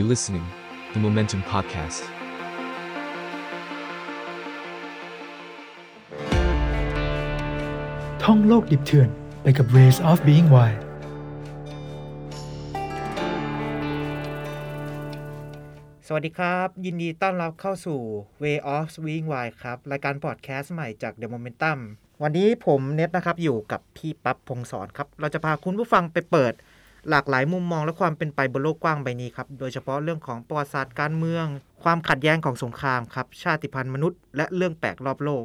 You listening, the Momentum Podcast. ท่องโลกดิบเถื่อนไปกับ Ways of Being Wild สวัสดีครับ ยินดีต้อนรับเข้าสู่ Way of Swing Wild ครับ รายการพอดแคสต์ใหม่จาก The Momentum วันนี้ผมเน็ตนะครับอยู่กับพี่ปั๊บพงศรครับ เราจะพาคุณผู้ฟังไปเปิด หลากหลายมุมมองและความเป็นไปบนโลกกว้างใบนี้ครับ โดยเฉพาะเรื่องของประวัติศาสตร์การเมือง ความขัดแย้งของสงครามครับ ชาติพันธุ์มนุษย์ และเรื่องแปลกรอบโลก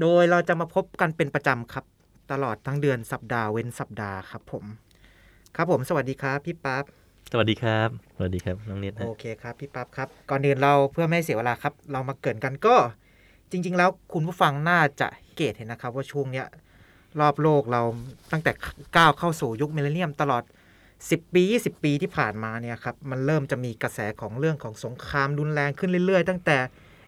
โดยเราจะมาพบกันเป็นประจำครับ ตลอดทั้งเดือนสัปดาห์เว้นสัปดาห์ครับผม ครับผม สวัสดีครับพี่ปั๊บสวัสดีครับ สวัสดีครับน้องเน็ตฮะโอเคครับพี่ปั๊บครับ ก่อนอื่นเราเพื่อไม่ให้เสียเวลาครับ เรามาเกรินกันก็ จริง ๆ แล้วคุณผู้ฟังน่าจะเกตเห็นนะครับ ว่าช่วงเนี้ยรอบโลกเราตั้งแต่ก้าวเข้าสู่ยุคมิลเลนเนียมตลอด 10 ปี 20 ปีที่ผ่านมาเนี่ยครับมันเริ่มจะมีกระแสของเรื่องของสงครามรุนแรงขึ้นเรื่อย ๆ ตั้งแต่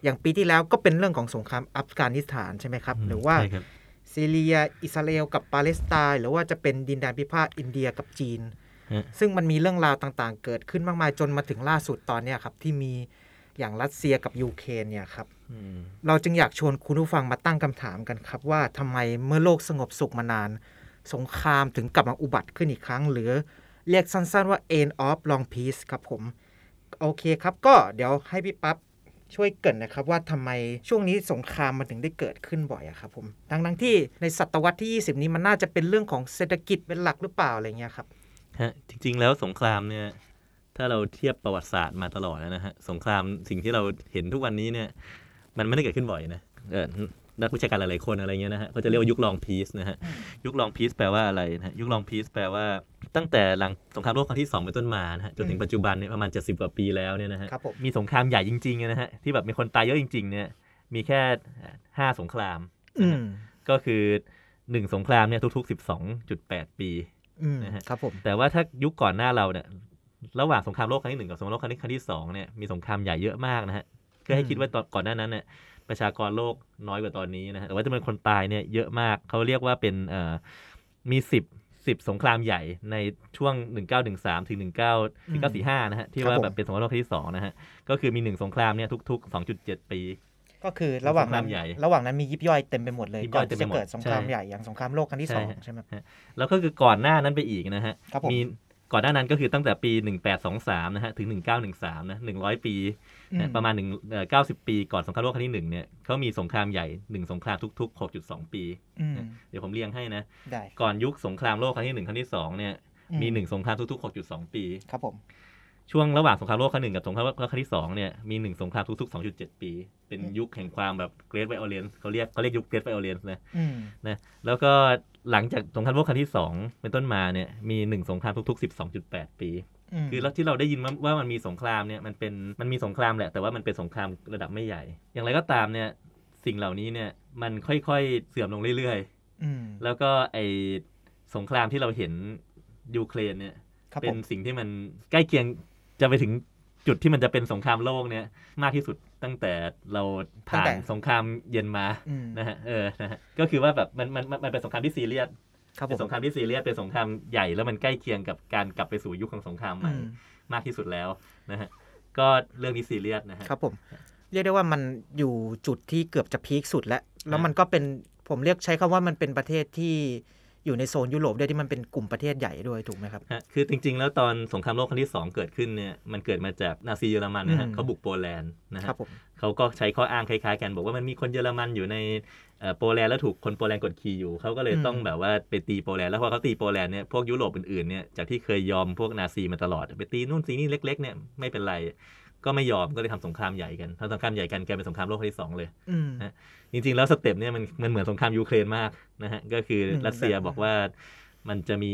อย่างปีที่แล้วก็เป็นเรื่องของสงครามอัฟกานิสถานใช่ไหมครับ หรือว่าใช่ครับซีเรีย อิสราเอลกับปาเลสไตน์หรือว่าจะเป็นดินแดนพิพาทอินเดียกับจีนฮะซึ่งมันมีเรื่องราวต่างๆ เกิดขึ้นมากมายจนมาถึงล่าสุดตอนเนี้ยครับที่มีอย่างรัสเซียกับยูเครนเนี่ยครับอืมเราจึงอยากชวนคุณผู้ฟังมาตั้งคำถามกันครับว่าทำไมเมื่อโลกสงบสุขมานาน สงครามถึงกลับมาอุบัติขึ้นอีกครั้ง หรือ เรียกสั้นๆว่า end of long peace ครับผม โอเคครับ ก็เดี๋ยวให้พี่ปั๊บช่วยเกรินนะครับว่าทำไมช่วงนี้สงครามมันถึงได้เกิดขึ้นบ่อยอะครับผมทั้งๆที่ในศตวรรษที่ 20 นี้มันน่าจะเป็นเรื่องของเศรษฐกิจเป็นหลักหรือเปล่าอะไรเงี้ยครับฮะจริง ๆ แล้วสงครามเนี่ยถ้าเราเทียบประวัติศาสตร์มาตลอดนะฮะสงครามสิ่งที่เราเห็นทุกวันนี้เนี่ยมันไม่ได้เกิดขึ้นบ่อยนะเออ นักวิชาการหลายๆคนอะไรเงี้ยนะฮะก็จะเรียกว่ายุคลองพีซนะฮะยุคลองพีซแปลว่าอะไรนะฮะยุคลองพีซแปลว่าตั้งแต่หลังสงครามโลกครั้งที่สองเป็นต้นมานะฮะจนถึงปัจจุบันเนี่ยประมาณ 70 กว่าปีแล้วเนี่ยนะฮะครับผมมีสงครามใหญ่จริงๆนะฮะที่แบบมีคนตายเยอะจริง ๆ เนี่ยมีแค่ห้าสงครามอืนะฮะมก็คือหนึ่งสงครามเนี่ยทุก ๆ 12.8 ปีอืมนะฮะครับผมแต่ว่าถ้ายุคก่อนหน้าเราเนี่ยระหว่างสงครามโลกครั้งที่หนึ่งกับสงครามโลกครั้งที่ครั้งที่สองเนี่ยมีสงครามใหญ่เยอะมากนะฮะก็ให้คิดว่าตอนก่อนหน้านั้นเนี่ย ประชากรโลกน้อยกว่าตอนนี้นะฮะแต่ว่าจำนวนคนตายเนี่ยเยอะมากเขาเรียกว่าเป็นเอ่อมีสิบสิบสงครามใหญ่ในช่วง 1913 ถึง 19 1945 นะฮะ ที่ว่าแบบเป็นสงครามโลกครั้งที่สองนะฮะ ก็คือมีหนึ่งสงครามเนี่ยทุก ๆ 2.7 ปี ก็คือระหว่างนั้นสงครามใหญ่ระหว่างนั้นมียิบย่อยเต็มไปหมดเลยยิบย่ก่ออนยเต็มที่ไปจะหมดเกิดสงครามใช่ใหญ่อย่างสงครามโลกครั้งที่สองใช่ใช่ไหมแล้วก็คือก่อนหน้านั้นไปอีกนะฮะครับผมมี ก่อนหน้านั้นก็คือตั้งแต่ปี 1823 นะฮะ ถึง 1913 นะ 100 ปีอืนะประมาณ1เอ่อ90 ปีก่อนสงครามโลกครั้งที่หนึ่งเนี่ยเขามีสงครามใหญ่ 1 สงครามทุก ๆ 6.2 ปีอืมเดี๋ยวผมเรียงให้นะได้ก่อนยุคสงครามโลกครั้งที่ 1 ครั้งที่ 2 เนี่ยอืมมี 1 สงครามทุก ๆ 6.2 ปี ครับผม ช่วงระหว่างสงครามโลกครั้งหนึ่งกับสงครามโลกครั้งที่สองเนี่ยมีหนึ่งสงครามทุกๆ 2.7 ปี เป็นยุคแห่งความแบบ Great Violence เขาเรียกเขาเรียกยุค Great Violence นะอืมนะแล้วก็ หลังจากสงครามโลกครั้งที่2เป็นต้นมาเนี่ยมีหนึ่งสงครามทุกๆ12.8ปีมคือแล้วที่เราได้ยินว่าว่ามันมีสงครามเนี่ยมันเป็นมันมีสงครามแหละแต่ว่ามันเป็นสงครามระดับไม่ใหญ่ อย่างไรก็ตามเนี่ยสิ่งเหล่านี้เนี่ยมันค่อยๆเสื่อมลงเรื่อยอืมๆแล้วก็ไอสงครามที่เราเห็นยูเครนเนี่ยครับเป็ผนมสิ่งที่มันใกล้เคียงจะไปถึงจุดที่มันจะเป็นสงครามโลกเนี่ยมากที่สุด ตั้งแต่เราผ่านสงครามเย็นมาอืมนะฮะเออนะฮะก็คือว่าแบบมันมันมันมันเป็นสงครามที่ซีเรียสครับผเป็นมสงครามที่ซีเรียสเป็นสงครามใหญ่แล้วมันใกล้เคียงกับการกลับไปสู่ยุคของสงครามใหม่อืมมากที่สุดแล้วนะฮะก็เรื่องนี้ซีเรียสนะฮะครับผมเรียกได้ว่ามันอยู่จุดที่เกือบจะพีคสุดแล้ว แล้วมันก็เป็นผมเรียกใช้คำว่ามันเป็นประเทศที่ อยู่ในโซนยุโรปด้วยที่มันเป็นกลุ่มประเทศใหญ่ด้วยถูกไหมครับฮะคือจริง ๆ แล้วตอนสงครามโลกครั้งที่ 2 เกิดขึ้นเนี่ยมันเกิดมาจากนาซีเยอรมันนะฮะอืมเขาบุกโปแลนด์นะคฮะรับผมเขาก็ใช้ข้ออ้างคล้ายๆ กันบอกว่ามันมีคนเยอรมันอยู่ในเอ่อโปแลนด์แล้วถูกคนโปแลนด์กดขี่อยู่เขาก็เลยต้องแบบว่าไปตีโปแลนด์แล้วพอเขาตีโปแลนด์เนี่ยพวกยุโรปอื่นๆเนี่ยจากที่เคยยอมพวกนาซีมาตลอดไปตีนู่นตีนี่เล็กๆเนี่ยไม่เป็นไรก็ไม่ยอมก็เลยทำสงครามใหญ่กันทำสงครามใหญ่กันกลายเป็นสงครามโลกครั้งที่สองเลยอืมนะ จริงๆ แล้วสเต็ปเนี่ยมันมันเหมือนสงครามยูเครนมากนะฮะ ก็คืออมรัสเซียแบบบอกว่ามันจะมี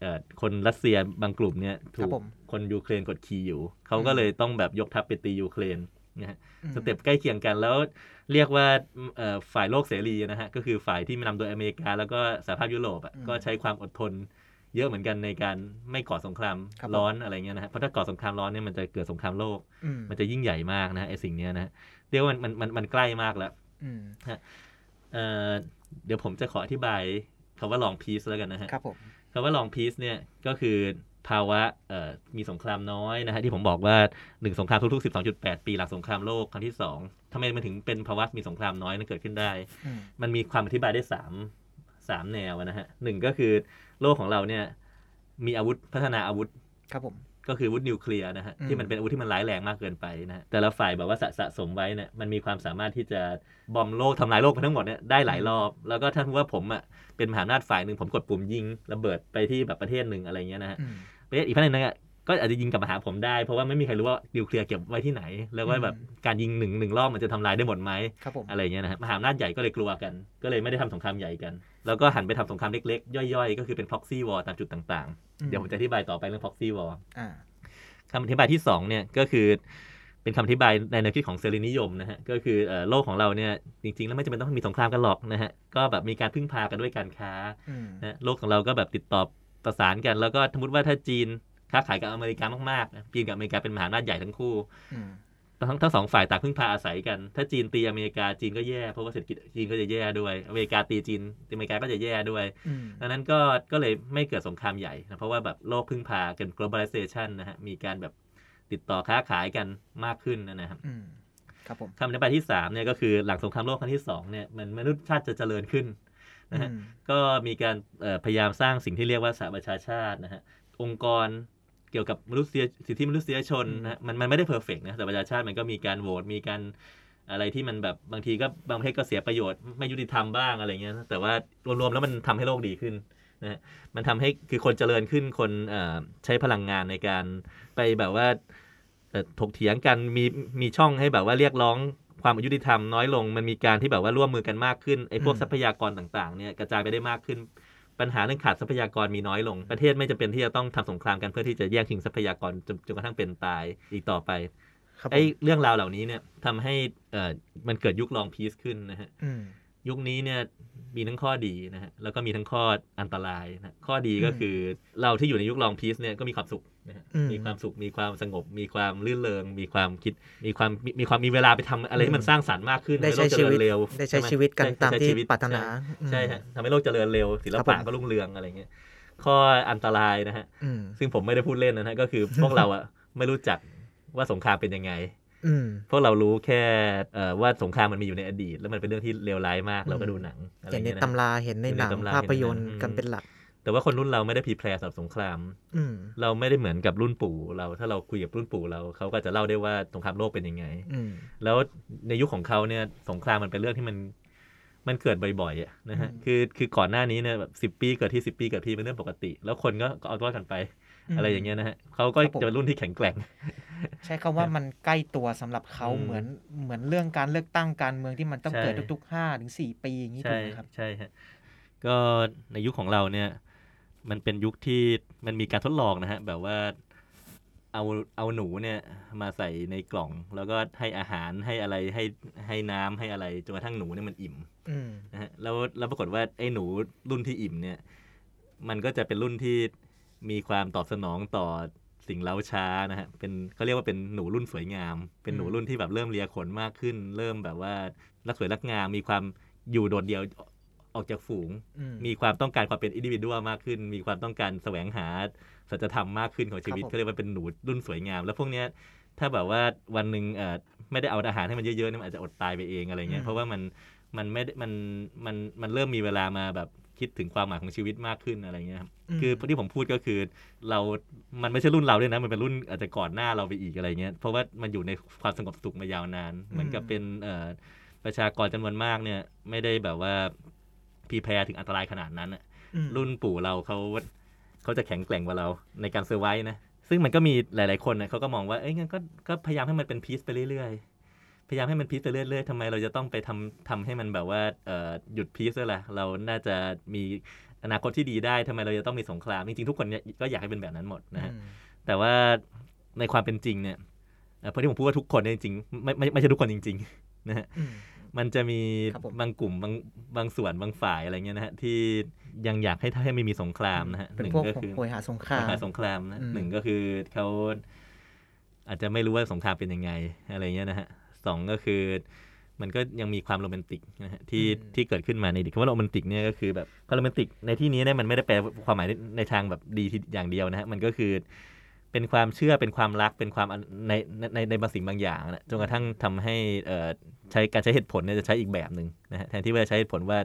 เอ่อคนรัสเซียบางกลุ่มเนี่ยถูครับผมคนยูเครนกดขี่อยู่ เขาก็เลยต้องแบบยกทัพไปตียูเครนนะฮะอืมสเต็ปใกล้เคียงกันแล้วเรียกว่าเอ่อฝ่ายโลกเสรีนะฮะ ก็คือฝ่ายที่นำโดยอเมริกา แล้วก็สหภาพยุโรปอะอืมก็ใช้ความอดทนเยอะเหมือนกันในการไม่ก่อสงครามครับผมร้อนอะไรเงี้ยนะฮะเพราะถ้าก่อสงครามร้อนเนี่ยมันจะเกิดสงครามโลกอืมมันจะยิ่งใหญ่มากนะฮะไอสิ่งเนี้ยนะฮะเรียกว่ามันมันมันมันใกล้มากแล้ว อืมเอ่อเดี๋ยวผมจะขออธิบายคำว่า long peace แล้วกันนะฮะครับผมคำว่า long peace เนี่ยก็คือภาวะเอ่อมีสงครามน้อยนะฮะที่ผมบอกว่าหนึ่งสงครามทุกๆ 12.8 ปีหลังสงครามโลกครั้งที่สองทำไมมันถึงเป็นภาวะมีสงครามน้อยนั้นเกิดขึ้นได้อืมมันมีความอธิบายได้สามสามแนวนะฮะหนึ่งก็คือโลกของเราเนี่ยมีอาวุธพัฒนาอาวุธครับผม ก็คืออาวุธนิวเคลียร์นะฮะอืมที่มันเป็นอาวุธที่มันร้ายแรงมากเกินไปนะฮะแต่ละฝ่ายแบบว่าสะสะสมไว้เนี่ยมันมีความสามารถที่จะบอมโลกทำลายโลกไปทั้งหมดเนี่ยได้หลายรอบ แล้วก็ถ้าพูดว่าผมอะเป็นมหาอำนาจฝ่ายหนึ่งผมกดปุ่มยิงระเบิดไปที่แบบประเทศหนึ่งอะไรเงี้ยนะฮะอืมประเทศอีกประเทศหนึงอะ ก็อาจจะยิงกลับมาหาผมได้ เพราะว่าไม่มีใครรู้ว่านิวเคลียร์เก็บไว้ที่ไหน แล้วว่าแบบอืมการยิงหนึ่งหนึ่งรอบมันจะทำลายได้หมดไหมครับผมอะไรเงี้ยนะฮะมหาอำนาจใหญ่ก็เลยกลัวกัน ก็เลยไม่ได้ทำสงครามใหญ่กัน แล้วก็หันไปทำสงครามเล็กๆ ย่อยๆ ก็คือเป็น proxy war ตามจุดต่างๆ เดี๋ยวผมจะอธิบายต่อไปเรื่อง proxy war อ่าคำอธิบายที่สองเนี่ยก็คือเป็นคำอธิบายในแนวคิดของเซรีนิยมนะฮะก็คือเอ่อโลกของเราเนี่ยจริงๆ แล้วไม่จำเป็นต้องมีสงครามกันหรอกนะฮะก็แบบมีการพึ่งพากันด้วยการค้าอืมนะโลกของเราก็แบบติดต่อประสานกัน แล้วก็สมมติว่าถ้าจีน ค้าขายกับอเมริกามากๆนะจีนกับอเมริกาเป็นมหาอำนาจใหญ่ทั้งคู่อืมทั้งทั้งสองฝ่ายต่างพึ่งพาอาศัยกัน ถ้าจีนตีอเมริกาจีนก็แย่เพราะว่าเศรษฐกิจจีนก็จะแย่ด้วย อเมริกาตีจีนอเมริกาก็จะแย่ด้วยอืมดังนั้นก็ก็เลยไม่เกิดสงครามใหญ่นะเพราะว่าแบบโลกพึ่งพากัน globalization นะฮะมีการแบบติดต่อค้าขายกันมากขึ้นนะครับอืมครับผมคำอธิบายที่3เนี่ยก็คือหลังสงครามโลกครั้งที่2เนี่ยมันมนุษยชาติจะเจริญขึ้นนะฮะอืมก็มีการเอ่อพยายามสร้างสิ่งที่เรียกว่าสหประชาชาตินะฮะองค์กร เกี่ยวกับมนุษยสิทธิมนุษยชนนะฮะมันมันไม่ได้เพอร์เฟกนะสหประชาชาติมันก็มีการโหวตมีการอะไรที่มันแบบบางทีก็บางประเทศก็เสียประโยชน์ไม่ยุติธรรมบ้างอะไรเงี้ยนะแต่ว่ารวมๆแล้วมันทำให้โลกดีขึ้นนะฮะมันทำให้คือคนเจริญขึ้นคนเอ่อใช้พลังงานในการไปแบบว่าเอ่อถกเถียงกันมีมีช่องให้แบบว่าเรียกร้องความอายุติธรรมน้อยลง มันมีการที่แบบว่าร่วมมือกันมากขึ้นไอ้พวกอืมทรัพยากรต่างๆเนี่ยกระจายไปได้มากขึ้น ปัญหาเรื่องขาดทรัพยากรมีน้อยลง ประเทศไม่จำเป็นที่จะต้องทำสงครามกันเพื่อที่จะแย่งชิงทรัพยากรจนจนกระทั่งเป็นตายอีกต่อไปครับผมไอ้เรื่องราวเหล่านี้เนี่ยทำให้เอ่อมันเกิดยุคลองพีซขึ้นนะฮะอืมยุคนี้เนี่ย มีทั้งข้อดีนะฮะแล้วก็มีทั้งข้ออันตรายนะข้อดีก็อืมคือเราที่อยู่ในยุคลองพีซเนี่ยก็มีความสุขนะฮะอืมมีความสุขมีความสงบ มีความลื่นเริง มีความคิดมีความมีมีความมีเวลาไปทำอะไรที่มันสร้างสรรค์มากขึ้นได้ใช้ห้โลกเจชีริวิตญเร็วได้ใช้หมชีวิตกันใช่ตามใช้ที่ชีวิตปรารถนาใช่อืมใช่ฮะทำให้โลกเจริญเร็วศิลครับผปะมก็รุ่งเรืองอะไรเงี้ยข้ออันตรายนะฮะอืมซึ่งผมไม่ได้พูดเล่นนะฮะก็คือพวกเราอะไม่รู้จักว่าสงครามเป็นยังไงอืม พวกเรารู้แค่เอ่อว่าสงครามมันมีอยู่ในอดีต แล้วมันเป็นเรื่องที่เลวร้ายมากเราก็ดูหนังอะไรเห็นในเงี้ยนะตำราเห็นในหนังเห็นในตำราภาพยนตร์เห็นในหนังกันเป็นหลัก แต่ว่าคนรุ่นเราไม่ได้พรีแพร์สำหรับสงครามอืมเราไม่ได้เหมือนกับรุ่นปู่เรา ถ้าเราคุยกับรุ่นปู่เราเขาก็จะเล่าได้ว่าสงครามโลกเป็นยังไงอืมแล้วในยุคของเขาเนี่ยสงครามมันเป็นเรื่องที่มันมันเกิดบ่อยๆอะนะฮะอืมคือ คือก่อนหน้านี้เนี่ยแบบสิปีเกิดที่สิปีเกิดที่เป็นเรื่องปกติ แล้วคนก็ก็เอาตัวกันไป อะไรอย่างเงี้ยนะฮะเขาก็ครับผมจะเป็นรุ่นที่แข็งแกร่ง ใช้คำว่ามันใกล้ตัวสำหรับเขาอืมเหมือนเหมือนเรื่องการเลือกตั้งการเมืองที่มันต้องใช่เกิดทุกๆห้าถึงสี่ปีอย่างนี้ถูใช่กไหมครับ ใช่ฮะก็ในยุคของเราเนี่ย มันเป็นยุคที่มันมีการทดลองนะฮะแบบว่าเอาเอาหนูเนี่ยมาใส่ในกล่อง แล้วก็ให้อาหารให้อะไรให้ให้น้ำให้อะไรจนกระทั่งหนูเนี่ยมันอิ่มอืมนะฮะแล้วแล้วปรากฏว่าไอ้หนูรุ่นที่อิ่มเนี่ย มันก็จะเป็นรุ่นที่ มีความตอบสนองต่อสิ่งเล้าช้านะฮะเป็นเขาเรียกว่าเป็นหนูรุ่นสวยงาม เป็นหนูรุ่นที่แบบเริ่มเลียขนมากขึ้น เริ่มแบบว่ารักสวยรักงาม มีความอยู่โดดเดี่ยวออกจากฝูงอืมมีความต้องการความเป็นอินดิวิดวมากขึ้น มีความต้องการแสวงหาสัจธรรมมากขึ้นของชีวิตครับผมเขาเรียกว่าเป็นหนูรุ่นสวยงาม แล้วพวกเนี้ยถ้าแบบว่าวันหนึ่งเอ่อไม่ได้เอาอาหารให้มันเยอะๆเนี่ยมันอาจจะอดตายไปเองอะไรเงี้ยเพราะว่ามันมันไม่ได้มันมันมันเริ่มมีเวลามาแบบ คิดถึงความหมายของชีวิตมากขึ้นอะไรเงี้ยครับมคือที่ผมพูดก็คือเรา มันไม่ใช่รุ่นเราด้วยนะ มันเป็นรุ่นอาจจะก่อนหน้าเราไปอีกอะไรเงี้ย เพราะว่ามันอยู่ในความสงบสุขมายาวนาน เหมือนกับเป็นเอ่อประชากรจำนวนมากเนี่ย ไม่ได้แบบว่าพีแพรถึงอันตรายขนาดนั้นอะอืมรุ่นปู่เราเขาเขาจะแข็งแกร่งกว่าเราในการเซอร์ไวนะ ซึ่งมันก็มีหลาย ๆคนนะเขาก็มองว่า เอ้ยงั้นก็ก็พยายามให้มันเป็นพีซไปเรื่อยๆ พยายามให้มันพีซไปเรื่อยๆทำไมเราจะต้องไปทำทำให้มันแบบว่าเอ่อหยุดพีซด้วยล่ะ เราน่าจะมีอนาคตที่ดีได้ทำไมเราจะต้องมีสงคราม จริงๆ ทุกคนเนี่ยก็อยากให้เป็นแบบนั้นหมดนะฮะอืมแต่ว่าในความเป็นจริงเนี่ยเอ่อเพราะที่ผมพูดว่าทุกคนเนี่ยจริงๆไม่ไม่ไม่ใช่ทุกคนจริงๆนะฮะอืมมันจะมีครับผมบางกลุ่มบางบางส่วนบางฝ่ายอะไรเงี้ยนะฮะที่ยังอยากให้ให้ไม่มีสงครามนะฮะเป็นหนึ่งพวกก็คือโหยหาสงครามปัญหาสงครามนะอืมหนึ่งก็คือเขาอาจจะไม่รู้ว่าสงครามเป็นยังไงอะไรเงี้ยนะฮะ สองก็คือ มันก็ยังมีความโรแมนติกนะฮะที่อืมที่เกิดขึ้นมาในเด็กคำว่าโรแมนติกเนี่ยก็คือแบบความโรแมนติกในที่นี้เนี่ยมันไม่ได้แปลความหมายในในทางแบบดีทีอย่างเดียวนะฮะมันก็คือเป็นความเชื่อเป็นความรักเป็นความอันในในในในบางสิ่งบางอย่างนะจนกระทั่งทำให้เอ่อใช้การใช้เหตุผลเนี่ยจะใช้อีกแบบหนึ่งนะฮะแทนที่ว่าจะใช้เหตุผลว่า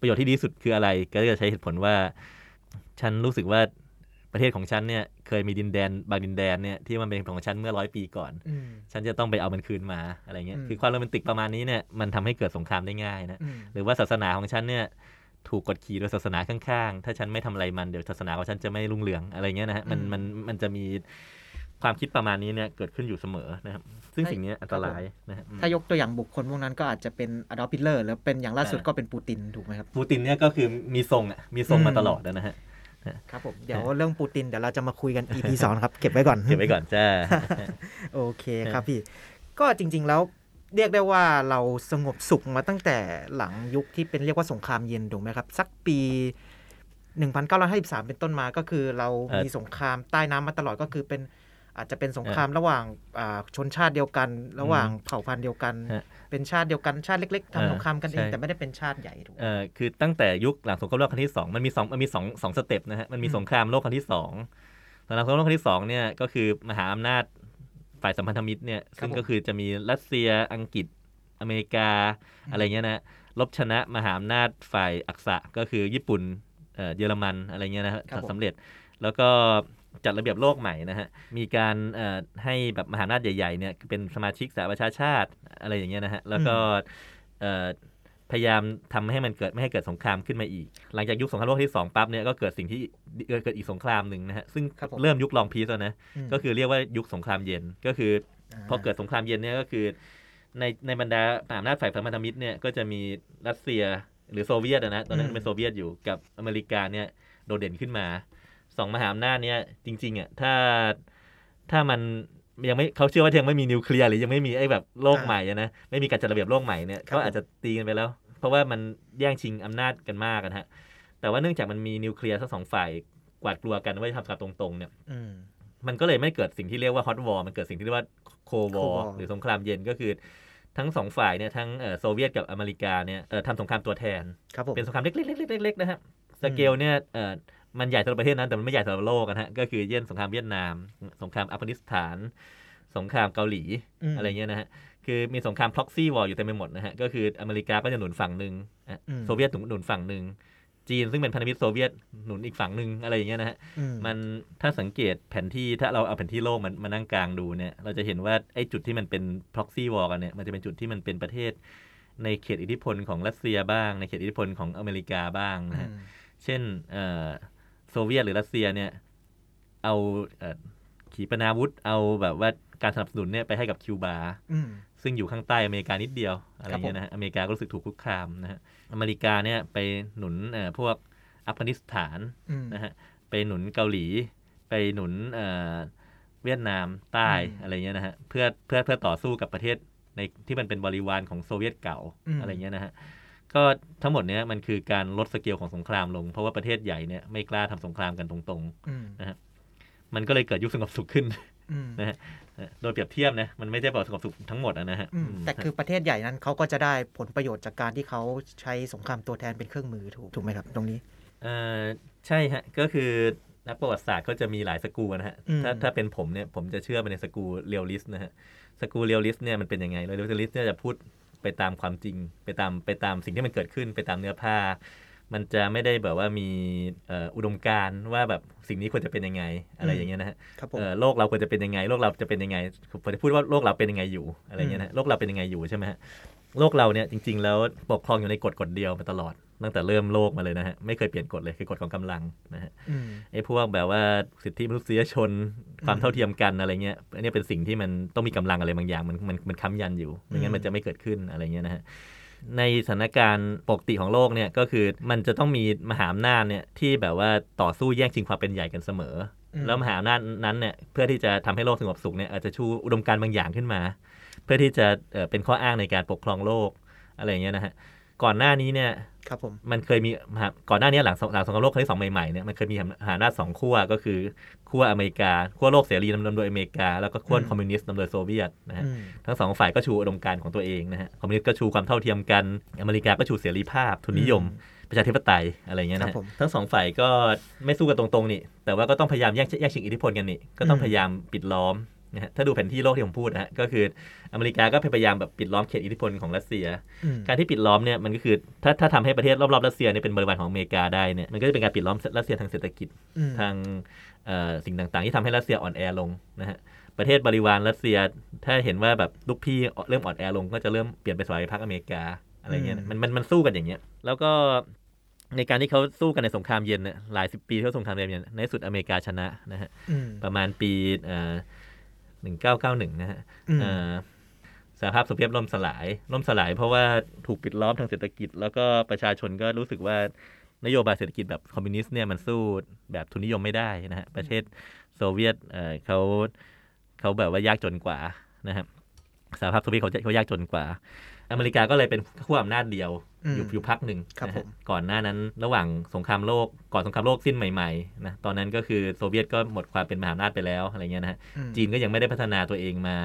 ประโยชน์ที่ดีที่สุดคืออะไร ก็จะใช้เหตุผลว่า ฉันรู้สึกว่าประเทศของฉันเนี่ย เคยมีดินแดนบางดินแดนเนี่ยที่มันเป็นของฉันเมื่อร้อยปีก่อนอืมฉันจะต้องไปเอามันคืนมาอะไรเงี้ยอืมคือความโรแมนติกประมาณนี้เนี่ยมันทำให้เกิดสงครามได้ง่ายนะอืมหรือว่าศาสนาของฉันเนี่ยถูกกดขี่โดยศาสนาข้างๆ ถ้าฉันไม่ทำอะไรมันเดี๋ยวศาสนาของฉันจะไม่รุ่งเรืองอะไรเงี้ยนะฮะ มันมันมันจะมีความคิดประมาณนี้เนี่ยเกิดขึ้นอยู่เสมอนะครับ ซึ่งสิ่งเนี้ยอันตรายนะฮะถ้ายกตัวอย่างบุคคลพวกนั้นก็อาจจะเป็นอดอล์ฟฮิตเลอร์แล้วเป็นอย่างล่าสุดอ่าก็เป็นปูตินถูกไหมครับ ปูตินเนี่ยก็คือมีทรงอะ มีทรงมาอืมตลอดนะฮะ ครับผมเดี๋ยวเรื่องปูตินเดี๋ยวเราจะมาคุยกัน EP สองครับ เก็บไว้ก่อนเก็บไว้ก่อนจ้าโอเคครับพี่ ก็จริง ๆแล้วเรียกได้ว่าเราสงบสุขมาตั้งแต่หลังยุคที่เป็นเรียกว่าสงครามเย็นถูกไหมครับ สักปี 1953 เป็นต้นมาก็คือเราเอ่อมีสงครามใต้น้ำมาตลอดก็คือเป็นอาจจะเป็นสงครามระหว่างอ่าชนชาติเดียวกัน ระหว่างเผ่าพันธุ์เดียวกันฮะ เป็นชาติเดียวกันชาติเล็กๆเออทำสงครามกันเองใช่แต่ไม่ได้เป็นชาติใหญ่ถูกไหมเอ่อคือตั้งแต่ยุคหลังสงครามโลกครั้งที่สองมันมีสองมันมีสองสองสเต็ปนะฮะมันมีอืมสงครามโลกครั้งที่สองหลังสงครามโลกครั้งที่สองเนี่ยก็คือมหาอำนาจฝ่ายสัมพันธมิตรเนี่ยซึ่งก็คือจะมีรัสเซียอังกฤษอเมริกาอะไรเงี้ยนะลบชนะมหาอำนาจฝ่ายอักษะก็คือญี่ปุ่นเอ่อเยอรมันอะไรเงี้ยนะฮะครับผมสำเร็จแล้วก็ จัดระเบียบโลกใหม่นะฮะ มีการเอ่อให้แบบมหาอำนาจใหญ่ๆเนี่ยเป็นสมาชิกสหประชาชาติอะไรอย่างเงี้ยนะฮะ แล้วก็เอ่อพยายามทำให้มันเกิดไม่ให้เกิดสงครามขึ้นมาอีก หลังจากยุคสงครามโลกที่สองปั๊บเนี่ยก็เกิดสิ่งที่เกิดเกิดอีกสงครามหนึ่งนะฮะ ซึ่งครับผมเริ่มยุคลองพีซแล้วนะมก็คือเรียกว่ายุคสงครามเย็น ก็คือาพอเกิดสงครามเย็นเนี่ยก็คือ ในในบรรดามหาอำนาจฝ่ายสัมพันธมิตรเนี่ยก็จะมีรัสเซียหรือโซเวียตอะนะ ตอนนั้นเป็นโซเวียตอยู่กับอเมริกาเนี่ยโดดเด่นขึ้นมา สองมหาอำนาจเนี่ยจริงๆอะถ้าถ้ามันยังไม่เขาเชื่อว่ายังไม่มีนิวเคลียร์หรือยังไม่มีไอ้แบบโลกอ่าใหม่อะนะไม่มีการจัดระเบียบโลกใหม่เนี่ยครับก็อาจจะตีกันไปแล้ว เพราะว่ามันแย่งชิงอำนาจกันมากกันฮะแต่ว่าเนื่องจากมันมีนิวเคลียร์ทั้งสองฝ่ายหวาดกลัวกันว่าจะทำกันตรงๆเนี่ยอืมมันก็เลยไม่เกิดสิ่งที่เรียกว่า Hot War มันเกิดสิ่งที่เรียกว่าโควอ Cold ร์ War หรือสงครามเย็นก็คือทั้งสองฝ่ายเนี่ยทั้งเอ่อโซเวียตกับอเมริกาเนี่ยเอ่อทำสงครามตัวแทนครับผมเป็นสงครามเล็กๆๆๆๆๆนะครับสเกลเนี่ยเอ่อ มันใหญ่สำหรับประเทศนั้นแต่มันไม่ใหญ่สำหรับโลกนะฮะก็คือเช่นสงครามเวียดนาม สงครามอัฟกานิสถาน สงครามเกาหลีมอะไรเงี้ยนะฮะคือมีสงคราม proxy war อยู่เต็มไปหมดนะฮะก็คืออเมริกาก็จะหนุนฝั่งหนึ่งอะอืมโซเวียตหนุนฝั่งหนึ่งจีนซึ่งเป็นพันธมิตรโซเวียตหนุนอีกฝั่งหนึ่งอะไรอย่างเงี้ยนะฮะอืมันถ้าสังเกตแผนที่ถ้าเราเอาแผนที่โลกมันมานั่งกลางดูเนี่ย เราจะเห็นว่าไอ้จุดที่มันเป็น proxy war กันเนี่ย มันจะเป็นจุดที่มันเป็นประเทศ ในเขตอิทธิพลของรัสเซียบ้าง ในเขตอิทธิพลของอเมริกาบ้างนะฮะอืมเช่นเอ่อ โซเวียตหรือรัสเซียเนี่ย เอาเอ่อขีปนาวุธ เอาแบบว่าการสนับสนุนเนี่ยไปให้กับคิวบาอืมซึ่งอยู่ข้างใต้อเมริกานิดเดียวอะไรครับผมเงี้ยนะฮะอเมริกาก็รู้สึกถูกคุกคามนะฮะอเมริกาเนี่ยไปหนุนเอ่อพวกอัฟกานิสถานอืมนะฮะไปหนุนเกาหลี ไปหนุนเอ่อเวียดนามใต้อืมอะไรเงี้ยนะฮะเพื่อเพื่อเพื่อต่อสู้กับประเทศในที่มันเป็นบริวารของโซเวียตเก่าอืมอะไรเงี้ยนะฮะ ก็ทั้งหมดเนี้ยมันคือการลดสเกลของสงครามลง เพราะว่าประเทศใหญ่เนี่ยไม่กล้าทำสงครามกันตรงอืมๆมันก็เลยเกิดยุคสงบสุขขึ้นอืมนะฮะเอ่อโดยเปรียบเทียบนะมันไม่ได้บอกสงบสุขทั้งหมดอะนะฮะอืมอืมแต่คือประเทศใหญ่นั้นเขาก็จะได้ผลประโยชน์จากการที่เขาใช้สงครามตัวแทนเป็นเครื่องมือถูกถูกไหมครับ ตรงนี้เอ่อใช่ฮะก็คือนักประวัติศาสตร์ก็จะมีหลายสกูนะฮะอืมถ้าถ้าเป็นผมเนี่ยผมจะเชื่อไปใน school realist นะฮะ school realist เนี่ยมันเป็นยังไง realist เนี่ยจะพูด ไปตามความจริง ไปตามไปตามสิ่งที่มันเกิดขึ้น ไปตามเนื้อผ้า มันจะไม่ได้แบบว่ามีเอ่ออุดมการณ์ว่าแบบสิ่งนี้ควรจะเป็นยังไง อะไรอย่างเงี้ยนะฮะครับผมเอ่อโลกเราควรจะเป็นยังไง โลกเราจะเป็นยังไงผมจะพูดว่าโลกเราเป็นยังไงอยู่อะไรเงี้ยนะฮะโลกเราเป็นยังไงอยู่ใช่ไหมฮะโลกเราเนี่ยจริง ๆ แล้วปกครองอยู่ในกฎกฎเดียวมาตลอด ตั้งแต่เริ่มโลกมาเลยนะฮะ ไม่เคยเปลี่ยนกฎเลยคือกฎของกำลังนะฮะอืมไอ้พวกแบบว่าสิทธิมนุษยชนความอืมเท่าเทียมกันอะไรเงี้ยอันนี้เป็นสิ่งที่มันต้องมีกำลังอะไรบางอย่างมันมันมันค้ำยันอยู่ไม่งั้อืนมมันจะไม่เกิดขึ้นอะไรเงี้ยนะฮะในสถานการณ์ปกติของโลกเนี่ยก็คือมันจะต้องมีมหาอำนาจเนี่ยที่แบบว่าต่อสู้แย่งชิงความเป็นใหญ่กันเสมออืมแล้วมหาอำนาจนั้นเนี่ยเพื่อที่จะทำให้โลกสงบสุขเนี่ยอาจจะชูอุดมการณ์บางอย่างขึ้นมา เพื่อที่จะเอ่อเป็นข้ออ้างในการปกครองโลกอะไรอย่างเงี้ยนะฮะก่อนหน้านี้เนี่ย ครับผมมันเคยมีมหาก่อนหน้านี้หลังสงหลังสงครามโลกครั้งที่สองใหม่ๆเนี่ยมันเคยมีมหาอำนาจสองขั้วก็คือขั้วอเมริกาขั้วโลกเสรีนำโดยอเมริกา แล้วก็ขั้วคอมมิวนิสต์นำโดยโซเวียตนะฮะอืมทั้งสองฝ่ายก็ชูอุดมการณ์ของตัวเองนะฮะคอมมิวนิสต์ก็ชูความเท่าเทียมกัน อเมริกาก็ชูเสรีภาพทุนนิยมประชาธิปไตยอะไรเงี้ยนะฮะครับผมทั้งสองฝ่ายก็ไม่สู้กันตรงๆนี่แต่ว่าก็ต้องพยายามแย่งแย่งชิงอิทธิพลกันนี่ก็ต้องอืมพยายามปิดล้อม นะฮะถ้าดูแผนที่โลกที่ผมพูดนะฮะก็คืออเมริกาก็พยายามแบบปิดล้อมเขตอิทธิพลของรัสเซียอืมการที่ปิดล้อมเนี่ยมันก็คือถ้าถ้าทำให้ประเทศรอบๆรัสเซียเนี่ยเป็นบริวารของอเมริกาได้เนี่ยมันก็จะเป็นการปิดล้อมรัสเซียทางเศรษฐกิจอืมทางเอ่อสิ่งต่างๆ ที่ทำให้รัสเซียอ่อนแอลงนะฮะประเทศบริวารรัสเซียถ้าเห็นว่าแบบลูกพี่เริ่มอ่อนแอลง ก็จะเริ่มเปลี่ยนไปสายพรรคอเมริกาอะไรเงี้ยนะมันมันมันสู้กันอย่างเงี้ยแล้วก็ในการที่เขาสู้กันในสงครามเย็นเนี่ยหลายสิบปีที่เขาสงครามเย็นเนี่ยในที่สุดอเมริกาชนะนะฮะอืมประมาณปี เอ่อหนึ่งเก้าเก้าหนึ่งนะฮะอืมเอ่อสหภาพโซเวียตล่มสลาย ล่มสลายเพราะว่าถูกปิดล้อมทางเศรษฐกิจ แล้วก็ประชาชนก็รู้สึกว่านโยบายเศรษฐกิจแบบคอมมิวนิสต์เนี่ยมันสู้แบบทุนนิยมไม่ได้นะฮะ ประเทศโซเวียตเอ่อเขาเขาแบบว่ายากจนกว่านะครับสหภาพโซเวียตเขาจะเขายากจนกว่า อเมริกาก็เลยเป็นขั้วอำนาจเดียวอืมอยู่อยู่พักหนึ่งครับนะผฮะมก่อนหน้านั้นระหว่างสงครามโลกก่อนสงครามโลกสิ้นใหม่ๆนะตอนนั้นก็คือโซเวียตก็หมดความเป็นมหาอำนาจไปแล้วอะไรเงี้ยนะฮะอืมจีนก็ยังไม่ได้พัฒนาตัวเองมา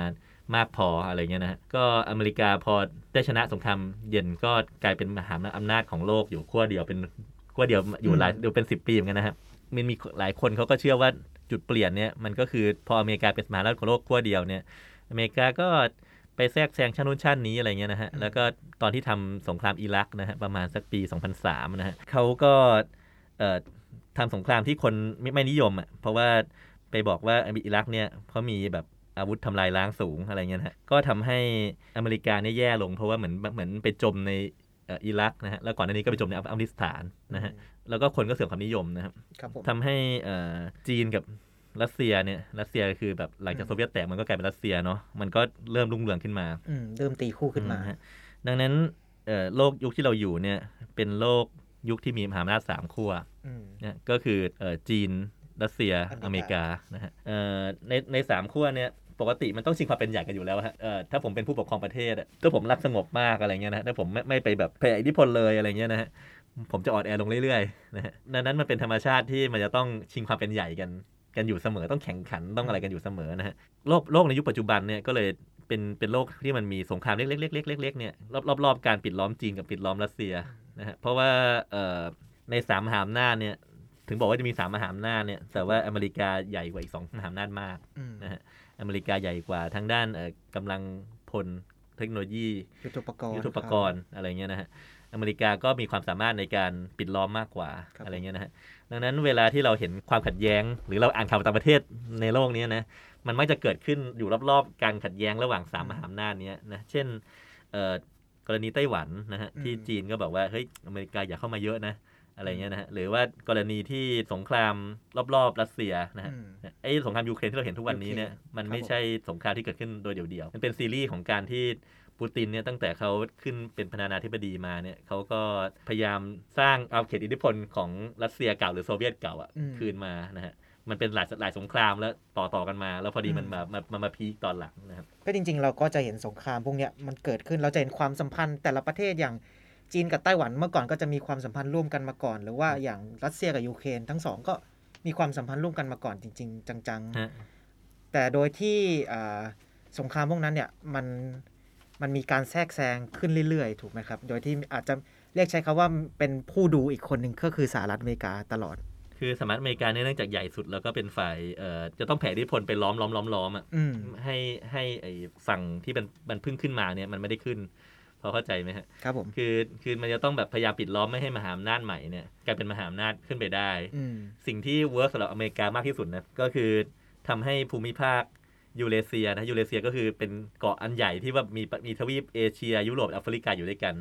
มากพออะไรเงี้ยนะฮะก็อเมริกาพอได้ชนะสงครามเย็นก็กลายเป็นมหาอำนาจของโลกอยู่ขั้วเดียวเป็นขั้วเดียวอยู่หลายเดียวเป็นสิบปีเหมือนกันนะครับมันมีหลายคนเขาก็เชื่อว่าจุดเปลี่ยนเนี่ยมันก็คือพออเมริกาเป็นมหาอำนาจของโลกขั้วเดียวเนี่ยอเมริกาก็ ไปแทรกแซงชาตินู้นชาตินี้อะไรเงี้ยนะฮะ แล้วก็ตอนที่ทำสงครามอิรักนะฮะประมาณสักปี 2003 นะฮะเขาก็เอ่อทำสงครามที่คนไม่ไม่นิยมอะเพราะว่าไปบอกว่าอิรักเนี่ยเขามีแบบอาวุธทำลายล้างสูงอะไรเงี้ยนะฮะก็ทำให้อเมริกาเนี่ยแย่ลง เพราะว่าเหมือนเหมือนไปจมในเอ่ออิรักนะฮะแล้วก่อนหน้านี้ก็ไปจมในอัฟกานิสถานนะฮะแล้วก็คนก็เสื่อมความนิยมนะครับครับผมทำให้เอ่อจีนกับ รัสเซียเนี่ยรัสเซียคือแบบหลังจากอืมโซเวียตแตกมันก็กลายเป็นรัสเซียเนาะมันก็เริ่มรุ่งเรืองขึ้นมาอืมเริ่มตีคู่ขึ้นมาอืฮะดังนั้นเอ่อโลกยุคที่เราอยู่เนี่ยเป็นโลกยุคที่มีมหาอำนาจสามขั้วอืมนะก็คือเอ่อจีนรัสเซียออเมเมริริกากานะฮะเอ่อในในสามขั้วเนี่ยปกติมันต้องชิงความเป็นใหญ่กันอยู่แล้วฮะเอ่อถ้าผมเป็นผู้ปกครองประเทศอะถ้าผมรักสงบมากอะไรเงี้ยนะฮะถ้าผมไม่ไม่ไปแบบแผ่อิทธิพลเลยอะไรเงี้ยนะฮะผมจะอ่อนแอลงเรื่อยๆนะฮะดังนั้นมันเป็นธรรมชาติที่มันจะต้องชิงความเป็นใหญ่กัน กันอยู่เสมอต้องแข่งขันต้องอะไรกันอยู่เสมอนะฮะโลกโลกในยุคปัจจุบันเนี่ยก็เลยเป็นเป็นโลกที่มันมีสงครามเล็กๆๆๆๆๆเนี่ยรอบรอบๆการปิดล้อมจีนกับปิดล้อมรัสเซียนะฮะเพราะว่าเอ่อในสามมหาอำนาจเนี่ยถึงบอกว่าจะมีสามมหาอำนาจเนี่ยแต่ว่าอเมริกาใหญ่กว่าอีกสองมหาอำนาจมากอืมนะฮะอเมริกาใหญ่กว่าทางด้านเอ่อกำลังพลเทคโนโลยี ยุทโธปกรณ์ยุทโธปกรณ์อะไรเงี้ยนะฮะ อเมริกาก็มีความสามารถในการปิดล้อมมากกว่าครับอะไรเงี้ยนะฮะดังนั้นเวลาที่เราเห็นความขัดแย้ง หรือเราอ่านข่าวต่างประเทศในโลกนี้นะมันมักจะเกิดขึ้นอยู่รอบๆ การขัดแย้งระหว่างสามมหาอำนาจเนี้ยนะเช่นเอ่อกรณีไต้หวันนะฮะที่จีนก็บอกว่าเฮ้ยอเมริกาอย่าเข้ามาเยอะนะอะไรเงี้ยนะฮะหรือว่ากรณีที่สงครามรอบๆรัสเซียนะฮะอืมไอ้สงครามยูเครนที่เราเห็นทุกวันนี้เนี่ยยูเครนมันครับไม่ใช่สงครามที่เกิดขึ้นโดยเดี่ยวๆมันเป็นซีรีส์ของการที่ ปูตินเนี่ยตั้งแต่เขาขึ้นเป็นประธานาธิบดีมาเนี่ยเขาก็พยายามสร้างเอาเขตอิทธิพลของรัสเซียเก่าหรือโซเวียตเก่าอะอืมคืนมานะฮะมันเป็นหลายหลายสงครามแล้วต่อต่อกันมา แล้วพอดีมันอืมมามามามาพีคตอนหลังนะครับก็จริง ๆ เราก็จะเห็นสงครามพวกเนี้ยมันเกิดขึ้นเราจะเห็นความสัมพันธ์แต่ละประเทศอย่างจีนกับไต้หวันเมื่อก่อนก็จะมีความสัมพันธ์ร่วมกันมาก่อน หรือว่าอย่างรัสเซียกับยูเครนทั้งสองก็มีความสัมพันธ์ร่วมกันมาก่อนจริง ๆ จังฮะๆแต่โดยที่อ่าสงครามพวกนั้นเนี่ยมัน มันมีการแทรกแซงขึ้นเรื่อยๆ ถูกไหมครับ โดยที่อาจจะเรียกใช้คาว่าเป็นผู้ดูอีกคนหนึ่งก็คือสหรัฐอเมริกาตลอด คือสหรัฐอเมริกาเนี่ยเนื่องจากใหญ่สุดแล้วก็เป็นฝ่ายเอ่อจะต้องแผ่อิทธิพลไปล้อมล้อมล้อมล้อมอะอืมให้ให้ไอ้ฝั่งที่มันมันเพิ่งขึ้นมาเนี่ยมันไม่ได้ขึ้นพอเข้าใจไหมฮะครับผมคือคือมันจะต้องแบบพยายามปิดล้อมไม่ให้มหาอำนาจใหม่เนี่ยกลายเป็นมหาอำนาจขึ้นไปได้อืมสิ่งที่ work สำหรับอเมริกามากที่สุดนะก็คือทำให้ภูมิภาค ยูเรเซียนะยูเรเซียก็คือเป็นเกาะอันใหญ่ที่ว่ามีมีทวีปเอเชีย ยุโรปแอฟริกาอยู่ด้วยกัน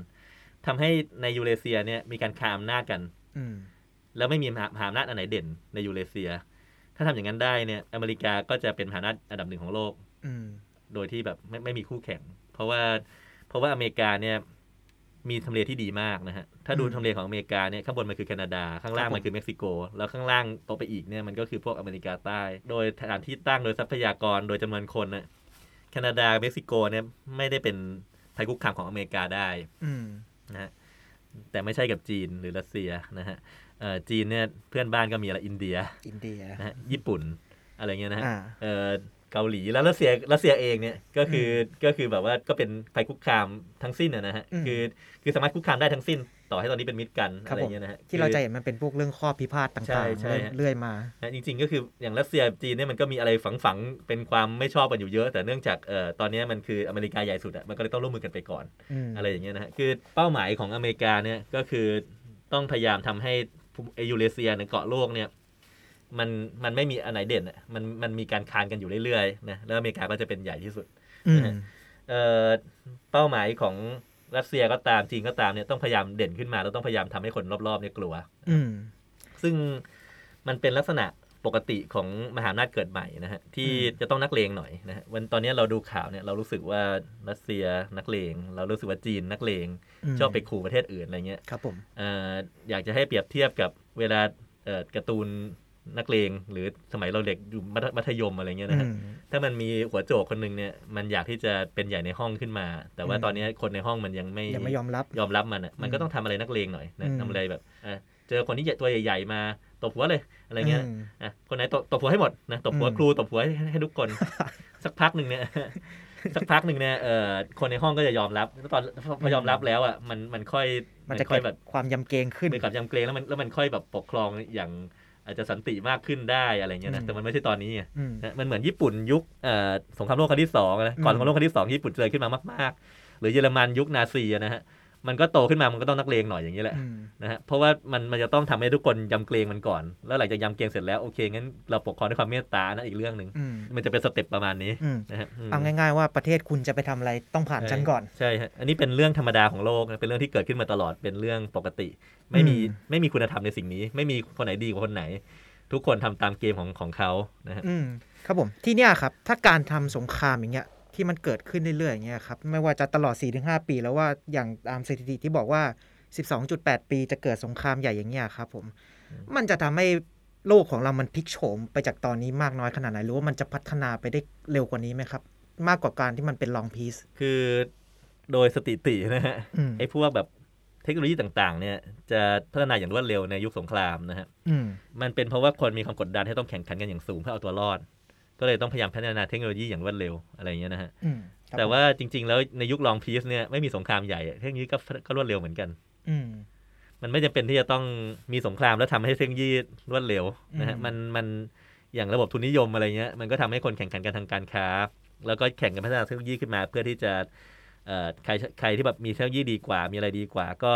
ทำให้ในยูเรเซียเนี่ยมีการคานอำนาจกัน อืมแล้วไม่มีมหามหาอำนาจอันไหนเด่นในยูเรเซีย ถ้าทำอย่างนั้นได้เนี่ย อเมริกาก็จะเป็นมหาอำนาจอันดับหนึ่งของโลก อืมโดยที่แบบไม่ไม่มีคู่แข่ง เพราะว่าเพราะว่าอเมริกาเนี่ย มีทำเลที่ดีมากนะฮะ ถ้าดูอืมทำเลของอเมริกาเนี่ยข้างบนมันคือแคนาดา ข้างล่างครับผมมันคือเม็กซิโก แล้วข้างล่างต่อไปอีกเนี่ยมันก็คือพวกอเมริกาใต้ โดยสถานที่ตั้งโดยทรัพยากรโดยจำนวนคนนะแคนาดาเม็กซิโกเนี่ยไม่ได้เป็นภัยคุกคามของอเมริกาได้อืมนะฮะแต่ไม่ใช่กับจีนหรือรัสเซียนะฮะเอ่อจีนเนี่ยเพื่อนบ้านก็มีอะไรอินเดียอินเดียนะฮะญี่ปุ่นอะไรเงี้ยนะฮะอ่า เอ่อเกาหลีแล้วรัสเซียรัสเซียเองเนี่ยก็คือก็คือแบบว่าก็เป็นภัยคุกคามทั้งสิ้นนะนะฮะอืมคือคือสามารถคุกคามได้ทั้งสิ้น ต่อให้ตอนนี้เป็นมิตรกันครัอะบไรผมเงี้ยนะฮะที่เราคือจะเห็นมันเป็นพวกเรื่องข้อพิพาทใช่ต่างใช่ๆเรื่อยมานะจริงๆ ก็คืออย่างรัสเซียจีนเนี่ยมันก็มีอะไรฝังๆเป็นความไม่ชอบกันอยู่เยอะ แต่เนื่องจากเอ่อตอนนี้มันคืออเมริกาใหญ่สุดอะมันก็เลยต้องร่วมมือกันไปก่อนอืมอะไรอย่างเงี้ยนะฮะคือเป้าหมายของอเมริกาเนี่ยก็คือต้องพยายามทำให้เอยูเรเซียในยเกาะโลกเนี่ย มันมันไม่มีอันไหนเด่นอะมันมันมีการคานกันอยู่เรื่อยๆนะแล้วอเมริกาก็จะเป็นใหญ่ที่สุดอืมเอ่อเป้าหมายของรัสเซียก็ตามจีนก็ตามเนี่ยต้องพยายามเด่นขึ้นมาแล้วต้องพยายามทำให้คนรอบๆเนี่ยกลัว อืมซึ่งมันเป็นลักษณะปกติของมหาอำนาจเกิดใหม่นะฮะที่อืมจะต้องนักเลงหน่อยนะฮะวันตอนนี้เราดูข่าวเนี่ยเรารู้สึกว่ารัสเซียนักเลง เรารู้สึกว่าจีนนักเลงมชอบไปขู่ประเทศอื่นอะไรเงี้ยครับผมเอ่ออยากจะให้เปรียบเทียบกับเวลาเอ่อการ์ตูน นักเลงหรือสมัยเราเด็กอยู่มัธมัธยมอะไรเงี้ยนะฮะอืมถ้ามันมีหัวโจกคนหนึ่งเนี่ยมันอยากที่จะเป็นใหญ่ในห้องขึ้นมา แต่ว่าอืมตอนนี้คนในห้องมันยังไม่ยังไม่ยอมรับยอมรับมันอะมันก็อืมต้องทำอะไรนักเลงหน่อยนะอืมทำอะไรแบบเอ่อเจอคนที่ใหญ่ตัวใหญ่ ๆ มาตบหัวเลยอะไรเงี้ยมอะคนไหนตบตบหัวให้หมดนะตบหัวอืมครูตบหัวให้ให้ทุกคน สักพักหนึ่งเนี่ยสักพักหนึ่งเนี่ยเอ่อคนในห้องก็จะยอมรับแล้วตอนพอยอมรับแล้วอะมันมันค่อยมันจะค่อเกิยดแบบความยำเกรงขึ้นเป็นกับยำเกรงแล้วมันแล้วมันค่อยแบบปกครองอย่าง อาจจะสันติมากขึ้นได้อะไรเงี้ยนะอืมแต่มันไม่ใช่ตอนนี้ไงอืมนะมันเหมือนญี่ปุ่นยุคเอ่อสงครามโลกครั้งที่สองนะก่อนอืมสงครามโลกครั้งที่สองที่ญี่ปุ่นเจริญขึ้นมามาก ๆ หรือเยอรมันยุคนาซีอะนะฮะ มันก็โตขึ้นมามันก็ต้องนักเลงหน่อยอย่างนี้แหละอืมนะฮะเพราะว่ามันมันจะต้องทำให้ทุกคนยำเกรงมันก่อน แล้วหลังจากยำเกรงเสร็จแล้วโอเคงั้นเราปกครองด้วยความเมตตานะอีกเรื่องหนึ่งอืมมันจะเป็นสเต็ปประมาณนี้อืมนะฮะอืมเอาง่ายๆว่าประเทศคุณจะไปทำอะไรต้องผ่านฉันก่อนใช่ฮะอันนี้เป็นเรื่องธรรมดาของโลกนะเป็นเรื่องที่เกิดขึ้นมาตลอดเป็นเรื่องปกติ ไม่มีอืมไม่มีคุณธรรมในสิ่งนี้ ไม่มีคนไหนดีกว่าคนไหน ทุกคนทำตามเกมของของเขานะฮะอืมครับผมที่เนี้ยครับถ้าการทำสงครามอย่างเงี้ย ที่มันเกิดขึ้นเรื่อยๆอย่างเงี้ยครับไม่ว่าจะตลอด 4-5 ปีแล้วว่าอย่างตามสถิติที่บอกว่า 12.8 ปีจะเกิดสงครามใหญ่อย่างเงี้ยครับผมมันจะทำให้โลกของเรามันพลิกโฉมไปจากตอนนี้มากน้อยขนาดไหนหรือว่ามันจะพัฒนาไปได้เร็วกว่านี้ไหมครับ มากกว่าการที่มันเป็นลองพีซคือโดยสถิตินะฮะอืมไอ้พวกแบบเทคโนโลยีต่างๆ เนี่ยจะพัฒนาอย่างรวดเร็วในยุคสงครามนะฮะอืมมันเป็นเพราะว่าคนมีความกดดันให้ต้องแข่งขันกันอย่างสูงเพื่อเอาตัวรอด ก็เลยต้องพยายามพัฒนาเทคโนโลยีอย่างรวดเร็วอะไรอย่างเงี้ยนะฮะอืมครับแต่ว่าจริง ๆ แล้วในยุคลองพีซเนี่ยไม่มีสงครามใหญ่เทคโนโลยีก็ก็รวดเร็วเหมือนกัน อืมมันไม่จำเป็นที่จะต้องมีสงครามแล้วทำให้เทคโนโลยีรวดเร็วนะฮะอืมมันมันอย่างระบบทุนนิยมอะไรเงี้ยมันก็ทำให้คนแข่งขันกันทางการค้า แล้วก็แข่งกันพัฒนาเทคโนโลยีขึ้นมา เพื่อที่จะเอ่อใครใครที่แบบมีเทคโนโลยีดีกว่า มีอะไรดีกว่า ก็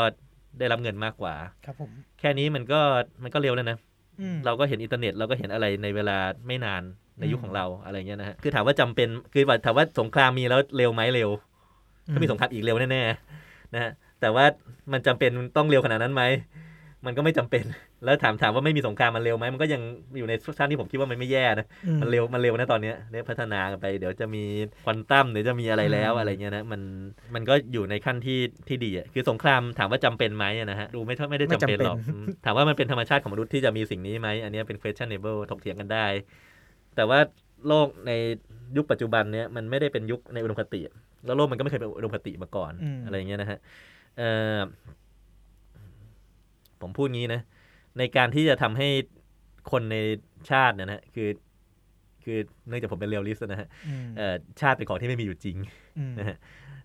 ได้รับเงินมากกว่า ครับผม แค่นี้มันก็มันก็เร็วแล้วนะอืมเราก็เห็นอินเทอร์เน็ตเราก็เห็นอะไรในเวลาไม่นาน ในยุคอืมของเราอะไรเงี้ยนะฮะคือถามว่าจำเป็นคือว่าถามว่าสงครามมีแล้วเร็วไหมเร็ว ถ้ามีสงครามอีกเร็วแน่ๆนะฮะแต่ว่ามันจำเป็นต้องเร็วขนาดนั้นไหมมันก็ไม่จำเป็น แล้วถามถามว่าไม่มีสงครามมันเร็วไหมมันก็ยังอยู่ในชั้นที่ผมคิดว่ามันไม่แย่นะอืมันเร็วมันเร็วนะตอนเนี้ยเนี่ยพัฒนากันไป เดี๋ยวจะมีควอนตัมเดี๋ยวจะมีอะไรแล้วอืมอะไรเงี้ยนะมันมันก็อยู่ในขั้นที่ที่ดีอะคือสงครามถามว่าจำเป็นไหมอะนะฮะดูไม่เท่าไม่ได้จำเป็นหรอกอืมถามว่ามันเป็นธรรมชาติของมนุษย์ที่จะมีสิ่งนี้ไหมอันเนี้ยเป็น questionable ถกเถียงกันได้ แต่ว่าโลกในยุคปัจจุบันเนี้ยมันไม่ได้เป็นยุคในอุดมคติอะแล้วโลกมันก็ไม่เคยเป็นอุดมคติมาก่อนอืมอะไรอย่างเงี้ยนะฮะเอ่อผมพูดงี้นะ ในการที่จะทำให้คนในชาติเนี่ยนะฮะคือ คือเนื่องจากผมเป็น realist นะฮะอืมเอ่อชาติเป็นของที่ไม่มีอยู่จริงอืมนะฮะ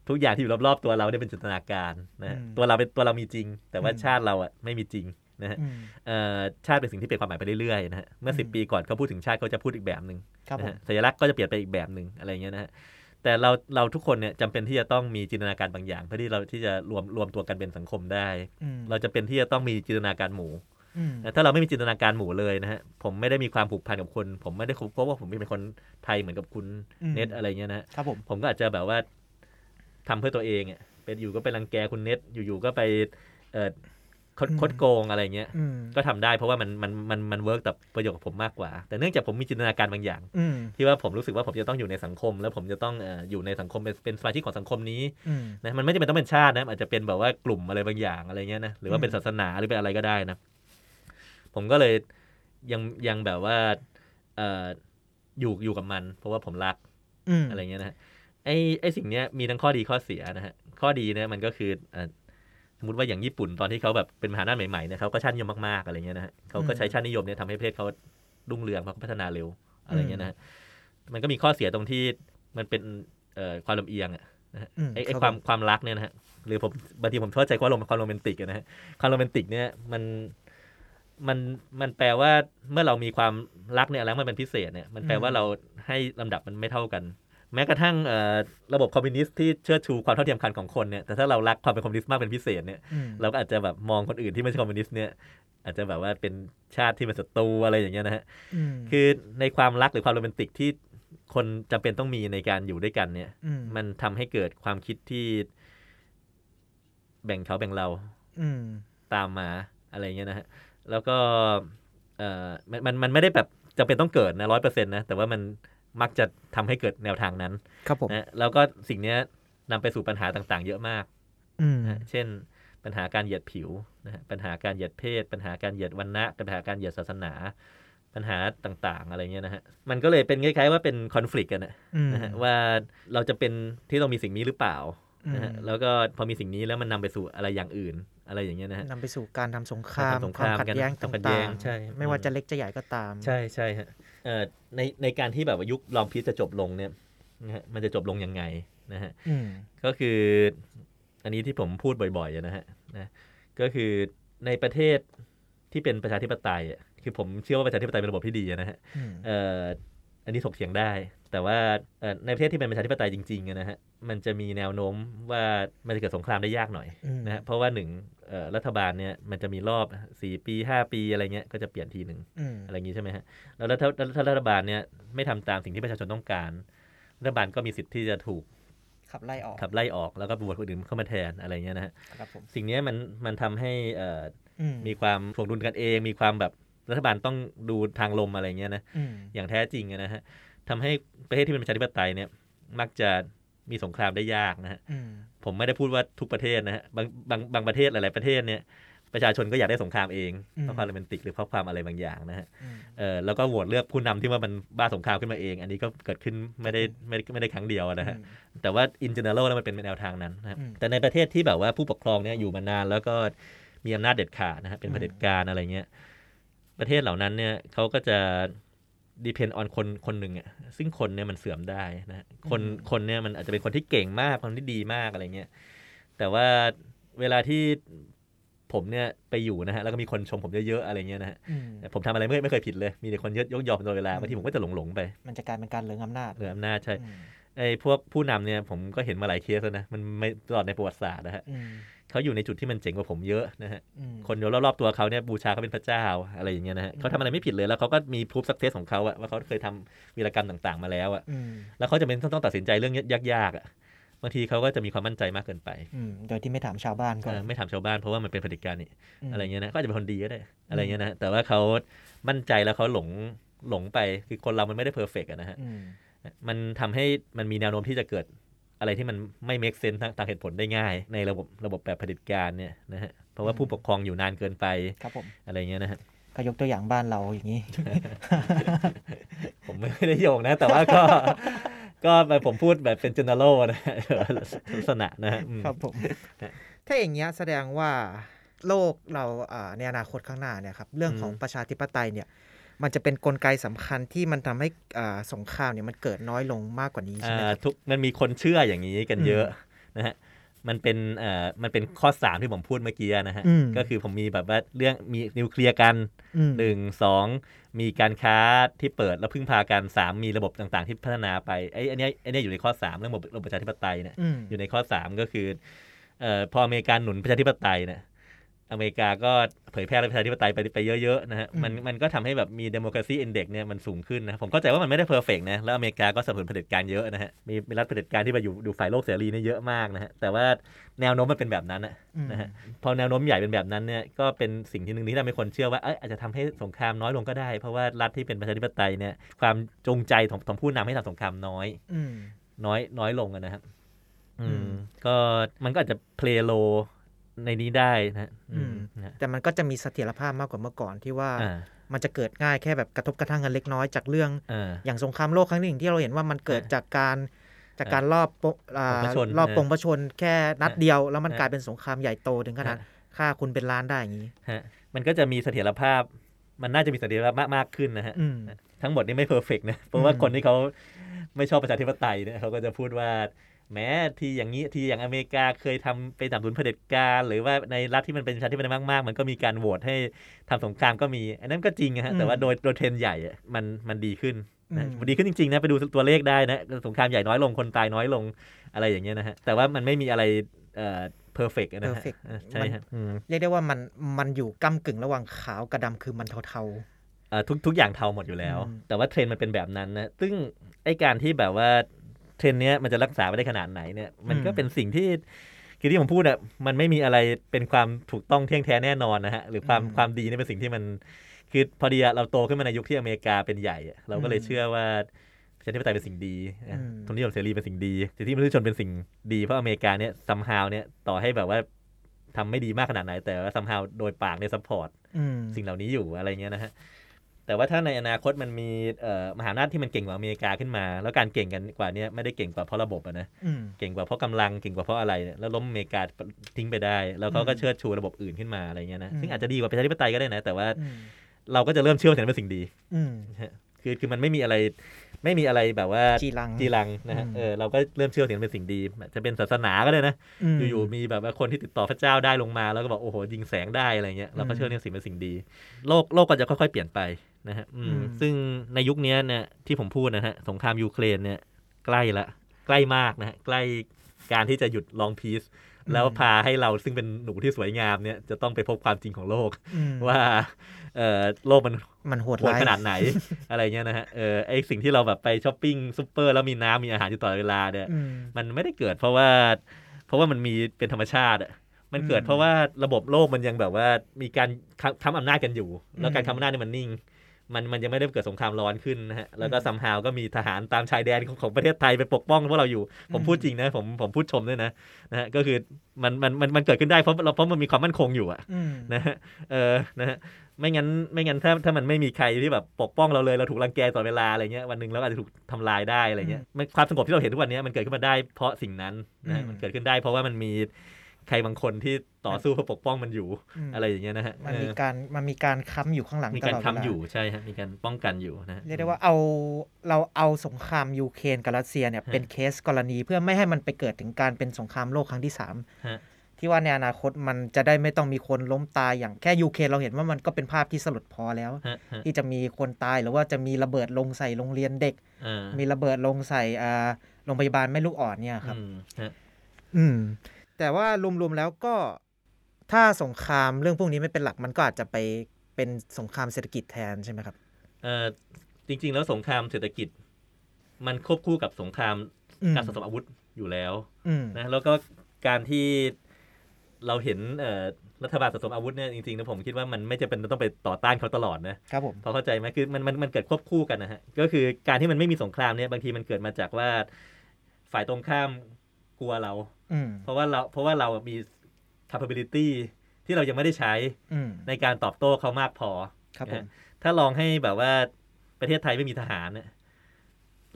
ทุกอย่างที่อยู่รอบๆตัวเราเนี่ยเป็นจินตนาการนะฮะอืมตัวเราเป็นตัวเรามีจริง แต่ว่าอืมชาติเราอะไม่มีจริง นะฮะอืมเอ่อชาติเป็นสิ่งที่เปลี่ยนความหมายไปเรื่อยๆนะฮะเมื่อสิบอืมปีก่อนเขาพูดถึงชาติเขาจะพูดอีกแบบหนึ่งนะฮะครับผมสัญลักษณ์ก็จะเปลี่ยนไปอีกแบบหนึ่งอะไรอย่างเงี้ยนะฮะแต่เราเราทุกคนเนี่ยจำเป็นที่จะต้องมีจินตนาการบางอย่าง เพื่อที่เราที่จะรวมรวมตัวกันเป็นสังคมได้อืมเราจำเป็นที่จะต้องมีจินตนาการหมู่อืมนะถ้าเราไม่มีจินตนาการหมู่เลยนะฮะผมไม่ได้มีความผูกพันกับคนผมไม่ได้พบว่าผมเป็นคนไทยเหมือนกับคุณอืมเน็ตอะไรเงี้ยนะฮะครับผมผมก็อาจจะแบบว่าทำเพื่อตัวเองอะเป็นอยู่ก็ไปรังแกคุณเน็ตอยู่ๆก็ไปเอ่อ คดอืมคดโกงอะไรเงี้ยอืมก็ทำได้เพราะว่ามันมันมันมัน work กับประโยชน์กับผมมากกว่า แต่เนื่องจากผมมีจินตนาการบางอย่างอืมที่ว่าผมรู้สึกว่าผมจะต้องอยู่ในสังคม แล้วผมจะต้องเอ่ออยู่ในสังคมเป็นเป็นสมาชิกของสังคมนี้อืมนะมันไม่จำเป็นต้องเป็นชาตินะอาจจะเป็นแบบว่ากลุ่มอะไรบางอย่างอะไรเงี้ยนะหรือว่าเป็นอืมศาสนาหรือเป็นอะไรก็ได้นะ ผมก็เลยยังยังแบบว่าเอ่ออยู่อยู่กับมัน เพราะว่าผมรักอืมอะไรเงี้ยนะฮะไอ้ไอ้สิ่งเนี้ยมีทั้งข้อดีข้อเสียนะฮะข้อดีเนี่ยมันก็คือเอ่อ สมมติว่าอย่างญี่ปุ่นตอนที่เขาแบบเป็นมหาอำนาจใหม่ๆเนี่ยเขาก็ชาตินิยมมากๆอะไรเงี้ยนะฮะเขาก็ใช้ชาตินิยมเนี่ยทำให้ประเทศเขารุ่งเรืองเขาก็พัฒนาเร็วอะไรเงี้ยนะฮะมันก็มีข้อเสียตรงที่มันเป็นเอ่อความลำเอียงอะนะฮะอืมไอ้ไอ้ครับความผมความรักเนี่ยนะฮะหรือผมบางทีผมเข้าใจว่าโรความโรแมนติกอะนะฮะความโรแมนติกเนี่ยมันมันมันแปลว่าเมื่อเรามีความรักเนี่ยแล้วมันเป็นพิเศษเนี่ยมันแปลว่าเราให้ลำดับมันไม่เท่ากัน แม้กระทั่งเอ่อระบบคอมมิวนิสต์ที่เชิดชูความเท่าเทียมกันของคนเนี่ยแต่ถ้าเรารักความเป็นคอมมิวนิสต์มากเป็นพิเศษเนี่ยอืมเราก็อาจจะแบบมองคนอื่นที่ไม่ใช่คอมมิวนิสต์เนี่ยอาจจะแบบว่าเป็นชาติที่เป็นศัตรูอะไรอย่างเงี้ยนะฮะมคือในความรักหรือความโรแมนติกที่คนจำเป็นต้องมีในการอยู่ด้วยกันเนี่ยมมันทำให้เกิดความคิดที่ แบ่งเขาแบ่งเรา อืมตามมาอะไรเงี้ยนะฮะแล้วก็เอ่อมันมันมันไม่ได้แบบจำเป็นต้องเกิดนะร้อยเปอร์เซ็นต์นะแต่ว่ามัน มักจะทำให้เกิดแนวทางนั้น ครับผมนะแล้วก็สิ่งเนี้ยนำไปสู่ปัญหาต่างๆ เยอะมากอืมนะฮะเช่น ปัญหาการเหยียดผิวนะฮะปัญหาการเหยียดเพศ ปัญหาการเหยียดวรรณะปัญหาการเหยียดศาสนา ปัญหาต่างๆ อะไรเงี้ยนะฮะมันก็เลยเป็นคล้ายๆว่าเป็นคอน FLICT กันนะอืมนะฮะว่าเราจะเป็นที่ต้องมีสิ่งนี้หรือเปล่านะฮะอืมแล้วก็พอมีสิ่งนี้แล้วมันนำไปสู่อะไรอย่างอื่นอะไรอย่างเงี้ยนะฮะนำไปสู่การทำสงครามการทำสงคคราวามมขัดแย้งการตขัดแย้่างงใช่ๆไม่ว่าจะเล็กจะใหญ่ก็ตาม ใช่ใช่ฮะเอ่อ ในในการที่แบบว่ายุคลองพีซจะจบลงเนี่ยนะฮะมันจะจบลงยังไงนะฮะอืมก็คืออันนี้ที่ผมพูดบ่อยๆอะนะฮะนะก็คือในประเทศที่เป็นประชาธิปไตยอะคือผมเชื่อว่าประชาธิปไตยเป็นระบบที่ดีอะนะฮะ อืมเอ่ออันนี้ถกเถียงได้ แต่ว่าเอ่อในประเทศที่เป็นประชาธิปไตยจริงๆอะนะฮะมันจะมีแนวโน้มว่ามันจะเกิดสงครามได้ยากหน่อยอืมนะฮะเพราะว่าหนึ่งเอ่อรัฐบาลเนี่ยมันจะมีรอบสี่ปีห้าปีอะไรเงี้ยก็จะเปลี่ยนทีหนึ่งอืมอะไรอย่างนี้ใช่ไหมฮะแล้วถ้าถ้าถ้ารัฐบาลเนี่ยไม่ทำตามสิ่งที่ประชาชนต้องการ รัฐบาลก็มีสิทธิ์ที่จะถูกขับไล่ออกขับไล่ออกแล้วก็บวชคนอื่นเข้ามาแทนอะไรเงี้ยนะฮะครับผมสิ่งเนี้ยมันมันทำให้เอ่ออืมมีความถ่วงดุลกันเอง มีความแบบ รัฐบาลต้องดูทางลมอะไรเงี้ยนะอืมอย่างแท้จริงอะนะฮะทำให้ประเทศที่เป็นประชาธิปไตยเนี่ย มักจะมีสงครามได้ยากนะฮะอืมผมไม่ได้พูดว่าทุกประเทศนะฮะบางบางบางประเทศหลาย ๆ ประเทศเนี่ยประชาชนก็อยากได้สงครามเองเพราะความโรแมนติกหรือเพราะความอะไรบางอย่างนะฮะอืมเออแล้วก็โหวตเลือกผู้นำที่ว่ามันบ้าสงครามขึ้นมาเอง อันนี้ก็เกิดขึ้นไม่ได้ไม่ได้ไม่ได้ครั้งเดียวนะฮะแต่ว่า in general แล้วมันเป็นแนวทางนั้นนะครับอืมแต่ในประเทศที่แบบว่าผู้ปกครองเนี่ยอยู่มานานแล้วก็มีอำนาจเด็ดขาดนะฮะเป็นอืมเผด็จการอะไรเงี้ย ประเทศเหล่านั้นเนี่ยเขาก็จะ depend on คนคนหนึ่งอะซึ่งคนเนี่ยมันเสื่อมได้นะฮะคนคนเนี่ยมันอาจจะเป็นคนที่เก่งมากคนที่ดีมากอะไรเงี้ยแต่ว่าเวลาที่ผมเนี่ยไปอยู่นะฮะแล้วก็มีคนชมผมเยอะๆอะไรเงี้ยนะฮะอืมผมทำอะไรไม่ไม่เคยผิดเลย มีแต่คนยกยกยอมตลอดเวลาอืมบางทีผมก็จะหลงหลงๆไป มันจะกลายเป็นการเหลืองอำนาจเหนืออำนาจใช่อืมไอ้พวกผู้นำเนี่ยผมก็เห็นมาหลายเคสแล้วนะมันไม่ตลอดในประวัติศาสตร์นะฮะอืม เขาอยู่ในจุดที่มันเจ๋งกว่าผมเยอะนะฮะอืมคนอยู่รอบๆตัวเขาเนี่ยบูชาเขาเป็นพระเจ้าอะไรอย่างเงี้ยนะฮะเขาทำอะไรไม่ผิดเลยแล้วเขาก็มีพูฟสักเซสของเขาอะว่าเขาเคยทำวีรกรรมต่างๆ มาแล้วอะอืมแล้วเขาจะเป็นต้องต้องตัดสินใจเรื่องยากๆอะบางทีเขาก็จะมีความมั่นใจมากเกินไปอืมโดยที่ไม่ถามชาวบ้านก่อนเออไม่ถามชาวบ้านเพราะว่ามันเป็นเผด็จการนี่มอะไรเงี้ยนะก็อาจจะเป็นคนดีก็ได้อะไรเงี้ยนะแต่ว่าเขามั่นใจแล้วเขาหลงหลงไปคือคนเรามันไม่ได้เพอร์เฟกต์นะฮะอืมมันทำให้มันมีแนวโน้มที่จะเกิด อะไรที่มันไม่ make sense ทางทางเหตุผลได้ง่าย ในระบบระบบแบบเผด็จการเนี่ยนะฮะเพราะว่าผู้ปกครองอยู่นานเกินไปครับผมอะไรเงี้ยนะฮะก็ยกตัวอย่างบ้านเราอย่างนี้ ผมไม่ได้โยงนะ แต่ว่าก็ก็ผมพูดแบบเป็น general นะฮะลักษณะนะฮะอืมครับผม ถ้าอย่างเงี้ยแสดงว่าโลกเราอ่าในอนาคตข้างหน้าเนี่ยครับ เรื่องของประชาธิปไตยเนี่ย มันจะเป็นนกลไกสำคัญที่มันทำให้อ่าสงครามเนี่ยมันเกิดน้อยลงมากกว่านี้ใช่ไหมอ่าครับทุกมันมีคนเชื่ออย่างนี้กันเยอะนะฮะมันเป็นเอ่อมันเป็นข้อสามที่ผมพูดเมื่อกี้นะฮะอืมก็คือผมมีแบบว่าเรื่องมีนิวเคลียร์กันอืมหนึ่งสองมีการค้าที่เปิดแล้วพึ่งพากันสามมีระบบต่างๆ ที่พัฒนาไปไอ้อันเนี้ยอันเนี้ยอยู่ในข้อสามเรื่องระบบระบบประชาธิปไตยเนี่ยอืมอยู่ในข้อสามก็คือเอ่อพออเมริกาหนุนประชาธิปไตยเนี่ย อเมริกาก็เผยแพร่ประชาธิปไตยไปไปเยอะๆนะฮะมันมันก็ทำให้แบบมี democracy index เนี่ยมันสูงขึ้นนะผมเข้าใจว่ามันไม่ได้ perfect นะแล้วอเมริกาก็สนับสนุนเผด็จการเยอะนะฮะมีมีรัฐเผด็จการที่มาอยู่ดูฝ่ายโลกเสรีเนี่ยเยอะมากนะฮะแต่ว่าแนวโน้มมันเป็นแบบนั้นนะอืมนะฮะพอแนวโน้มใหญ่เป็นแบบนั้นเนี่ยก็เป็นสิ่งที่หนึ่งที่ทำให้คนเชื่อว่าเอยอาจจะทำให้สงครามน้อยลงก็ได้ เพราะว่ารัฐที่เป็นประชาธิปไตยเนี่ยความจงใจของของผู้นำให้ทำสงครามน้อยอืมน้อยน้อยลงอะนะครับอือืมมก็มันก็อาจจะเพลโล ในนี้ได้นะอืมนะแต่มันก็จะมีเสถียรภาพมากกว่าเมื่อก่อนที่ว่าอ่ามันจะเกิดง่ายแค่แบบกระทบกระทั่งกันเล็กน้อยจากเรื่องอ่าอย่างสงครามโลกครั้งที่หนึ่งที่เราเห็นว่ามันเกิดอ่าจากการจากการรอบปงอ่าปงพระชนรอบนะปงพระชนแค่นัดเดียว แล้วมันฮะกลายเป็นสงครามใหญ่โตถึงขนาดฮะฆ่าคนเป็นล้านได้อย่างนี้ฮะมันก็จะมีเสถียรภาพ มันน่าจะมีเสถียรภาพมากมากขึ้นนะฮะอืมทั้งหมดนี่ไม่ perfect นะเพราะว่าอืมคนที่เขาไม่ชอบประชาธิปไตยเนี่ยเขาก็จะพูดว่า แม้ที่อย่างนี้ที่อย่างอเมริกาเคยทำไปสนับสนุนเผด็จการ หรือว่าในรัฐที่มันเป็นประชาธิปไตยมากๆ มันก็มีการโหวตให้ทำสงครามก็มี อันนั้นก็จริงนะฮะอืมแต่ว่าโดยโดยเทรนด์ใหญ่อะมันมันดีขึ้นนะอืมมันดีขึ้นจริงๆนะไปดูตัวเลขได้นะสงครามใหญ่น้อยลงคนตายน้อยลงอะไรอย่างเงี้ยนะฮะแต่ว่ามันไม่มีอะไรเอ่อ perfect นะฮะ perfect เออใช่ฮะอืมเรียกได้ว่ามันมันอยู่ก้ำกึ่งระหว่างขาวกับดำคือมันเทาเอ่อทุกทุกอย่างเทาหมดอยู่แล้วอืมแต่ว่าเทรนด์มันเป็นแบบนั้นนะซึ่งไอการที่แบบว่า เทรนด์เนี้ยมันจะรักษาไปได้ขนาดไหนเนี่ยมันก็เป็นสิ่งที่คือที่ผมพูดอะมันไม่มีอะไรเป็นความถูกต้องเที่ยงแท้แน่นอนนะฮะหรือความความดีนี่เป็นสิ่งที่มันคือพอดีอะเราโตขึ้นมาในยุคที่อเมริกาเป็นใหญ่อะเราก็เลยเชื่อว่าประชาธิปไตยเป็นสิ่งดีนะทุนนิยมเสรีเป็นสิ่งดีสิทธิมนุษยชนเป็นสิ่งดีเพราะอเมริกาเนี่ย somehow เนี่ยต่อให้แบบว่าทำไม่ดีมากขนาดไหน แต่ว่า somehow โดยปากเนี่ย support ๆอืมสิ่งเหล่านี้อยู่อะไรเงี้ยนะฮะ แต่ว่าถ้าในอนาคตมันมีเอ่อมหาอำนาจที่มันเก่งกว่าอเมริกาขึ้นมา แล้วการเก่งกันกว่าเนี้ยไม่ได้เก่งกว่าเพราะระบบอะนะอืมเก่งกว่าเพราะกำลังเก่งกว่าเพราะอะไรเนี่ยแล้วล้มอเมริกาทิ้งไปได้ แล้วเขาก็อืมเชิดชูระบบอื่นขึ้นมาอะไรเงี้ยนะอืมซึ่งอาจจะดีกว่าประชาธิปไตยก็ได้นะ แต่ว่าอืมเราก็จะเริ่มเชื่อว่าสิ่งนั้นเป็นสิ่งดีอืมคือคือมันไม่มีอะไรไม่มีอะไรแบบว่าจีรังจีรังนะฮะอืมเออเราก็เริ่มเชื่อว่าสิ่งนั้นเป็นสิ่งดี จะเป็นศาสนาก็ได้นะมอยู่ๆมีแบบว่าคนที่ติดต่อพระเจ้าได้ลงมา แล้วก็บอกโอ้โหยิงแสงได้อะไรเงี้ยเราก็อืมเชื่อในสิ่งเป็นสิ่งดี โลกโลกก็จะค่อยๆเปลี่ยนไป นะฮะอืมอืมซึ่งในยุคเนี้ยเนี่ยที่ผมพูดนะฮะสงครามยูเครนเนี่ยใกล้ละ ใกล้มากนะฮะใกล้การที่จะหยุดลองพีซแล้วพาให้เราซึ่งเป็นหนูที่สวยงามเนี่ยจะต้องไปพบความจริงของโลกอืมว่าเอ่อโลกมันมันโหดโหดร้ายขนาดไหนอะไรเงี้ยนะฮะเออไอสิ่งที่เราแบบไปช้อปปิ้งซูเปอร์แล้วมีน้ำมีอาหารอยู่ตลอดเวลาเนี่ยอืมมันไม่ได้เกิดเพราะว่า เพราะว่ามันมีเป็นธรรมชาติอะมันเกิดอืมเพราะว่าระบบโลกมันยังแบบว่ามีการค้ำค้ำอำนาจกันอยู่ แล้วการอืมค้ำอำนาจเนี่ยมันนิ่ง มันมันยังไม่ได้เกิดสงครามร้อนขึ้นนะฮะแล้วก็อืมซัมฮาวก็มีทหารตามชายแดนของของประเทศไทยไปปกป้องพวกเราอยู่ผมอืมพูดจริงนะผมผมพูดชมด้วยนะนะฮะก็คือมันมันมันมันเกิดขึ้นได้เพราะเพราะมันมีความมั่นคงอยู่อะอืมนะฮะเออนะฮะไม่งั้นไม่งั้นถ้าถ้ามันไม่มีใครที่แบบปกป้องเราเลยเราถูกรังแกตลอดเวลาอะไรเงี้ยวันหนึ่งเราอาจจะถูกทำลายได้อะไรเงี้ยมันความสงบที่เราเห็นทุกวันนี้มันเกิดขึ้นมาได้เพราะสิ่งนั้นนะฮะอืมมันเกิดขึ้นได้ เพราะว่ามันมี ใครบางคนที่ต่อสู้เพื่อปกป้องมันอยู่อืมอะไรอย่างเงี้ยนะฮะมันมีเออการมันมีการค้ำอยู่ข้างหลังมีตการลอดเวลาค้ำอยู่ใช่ฮะมีการป้องกันอยู่นะฮะเรียกได้ว่าเอาเราเอาสงครามยูเครนกับรัสเซียเนี่ยฮะเป็นเคสกรณีเพื่อไม่ให้มันไปเกิดถึงการเป็นสงครามโลกครั้งที่สามฮะที่ว่าในอนาคตมันจะได้ไม่ต้องมีคนล้มตายอย่างแค่ยูเครนเราเห็นว่ามันก็เป็นภาพที่สลดพอแล้วฮะฮะที่จะมีคนตายหรือว่าจะมีระเบิดลงใส่โรงเรียนเด็กอ่ามีระเบิดลงใส่อ่าโรงพยาบาลแม่ลูกอ่อนเนี่ยครับ อืมฮะอืม แต่ว่ารวมๆแล้วก็ถ้าสงครามเรื่องพวกนี้ไม่เป็นหลักมันก็อาจจะไปเป็นสงครามเศรษฐกิจแทนใช่ไหมครับเอ่อจริง ๆ แล้วสงครามเศรษฐกิจ มันควบคู่กับสงครามอืมการสะสมอาวุธอยู่แล้วอืมนะแล้วก็การที่เราเห็นเอ่อรัฐบาลสะสมอาวุธเนี่ยจริงๆนะผมคิดว่ามันไม่จำเป็นต้องไปต่อต้านเขาตลอดนะครับผมพอเข้าใจไหมคือมันมันมันเกิดควบคู่กันนะฮะก็คือการที่มันไม่มีสงครามเนี่ยบางทีมันเกิดมาจากว่าฝ่ายตรงข้าม กลัวเราอืมเพราะว่าเราเพราะว่าเรามี capability ที่เรายังไม่ได้ใช้อืมในการตอบโต้เขามากพอครับผมนะถ้าลองให้แบบว่าประเทศไทยไม่มีทหารเนี่ย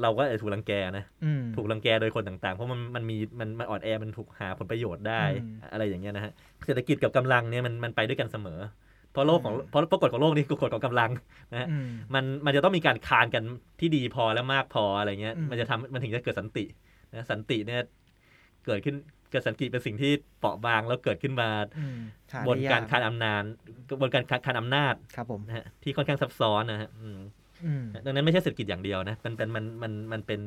เราก็อาจจะถูกรังแกนะอืมถูกรังแกโดยคนต่างๆ เพราะมันมันมีมันมันอ่อนแอมันถูกหาผลประโยชน์ได้อืมอะไรอย่างเงี้ยนะฮะเศรษฐกิจกับกำลังเนี่ยมันมันไปด้วยกันเสมอเพราะโลกของอืมเพราะเพราะกฎของโลกนี่คือกฎของกำลังนะฮะอืมมันมันจะต้องมีการคานกันที่ดีพอและมากพออะไรเงี้ยอืมมันจะทำมันถึงจะเกิดสันตินะสันติเนี่ย เกิดขึ้นเกิดสันติเป็นสิ่งที่เปราะบางแล้วเกิดขึ้นมาอืมหบนได้ยการคานอำนาจบนการคานอำนาจครับผมนะฮะที่ค่อนข้างซับซ้อนนะฮะอืมอืมดังนั้นไม่ใช่เศรษฐกิจอย่างเดียวนะมันเป็นมันมันมันเป็น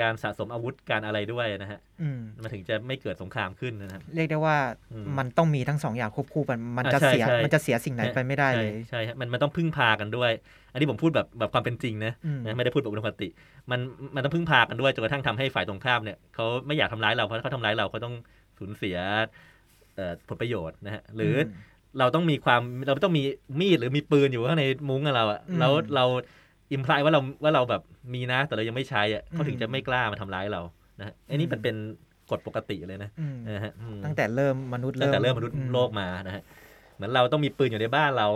การสะสมอาวุธการอะไรด้วยนะฮะอืมมันถึงจะไม่เกิดสงครามขึ้นนะครับเรียกได้ว่าอืมมันต้องมีทั้งสองอย่างควบคู่กันมันอ่าจะใช่เสียใช่มันจะเสียสิ่งไหนไปไม่ได้เลยใช่ใช่ฮะมันมันต้องพึ่งพากันด้วย อันนี้ผมพูดแบบแบบความเป็นจริงนะอืมนะไม่ได้พูดแบบอุดมคติ มันมันต้องพึ่งพากันด้วยจนกระทั่งทำให้ฝ่ายตรงข้ามเนี่ยเขาไม่อยากทำร้ายเราเพราะถ้าเขาทำร้ายเราเขาต้องสูญเสียเอ่อผลประโยชน์นะฮะหรืออมเราต้องมีความเราต้องมีมีดหรือมีปืนอยู่ข้างในมุ้งกับเราอะอืมแล้วเรา อิมพลายว่าเราว่าเราแบบมีนะ แต่เรายังไม่ใช้อะเขาอืมถึงจะไม่กล้ามาทำร้ายเรานะฮะอันนี้มันเป็นกฎปกติเลยนะอืมนะฮะอืมตั้งแต่เริ่มมนุษย์ตั้งแต่เริ่เริ่มมนุษย์โลกมานะฮะเหมือนเราต้องมีปืนอยู่ในบ้านเรา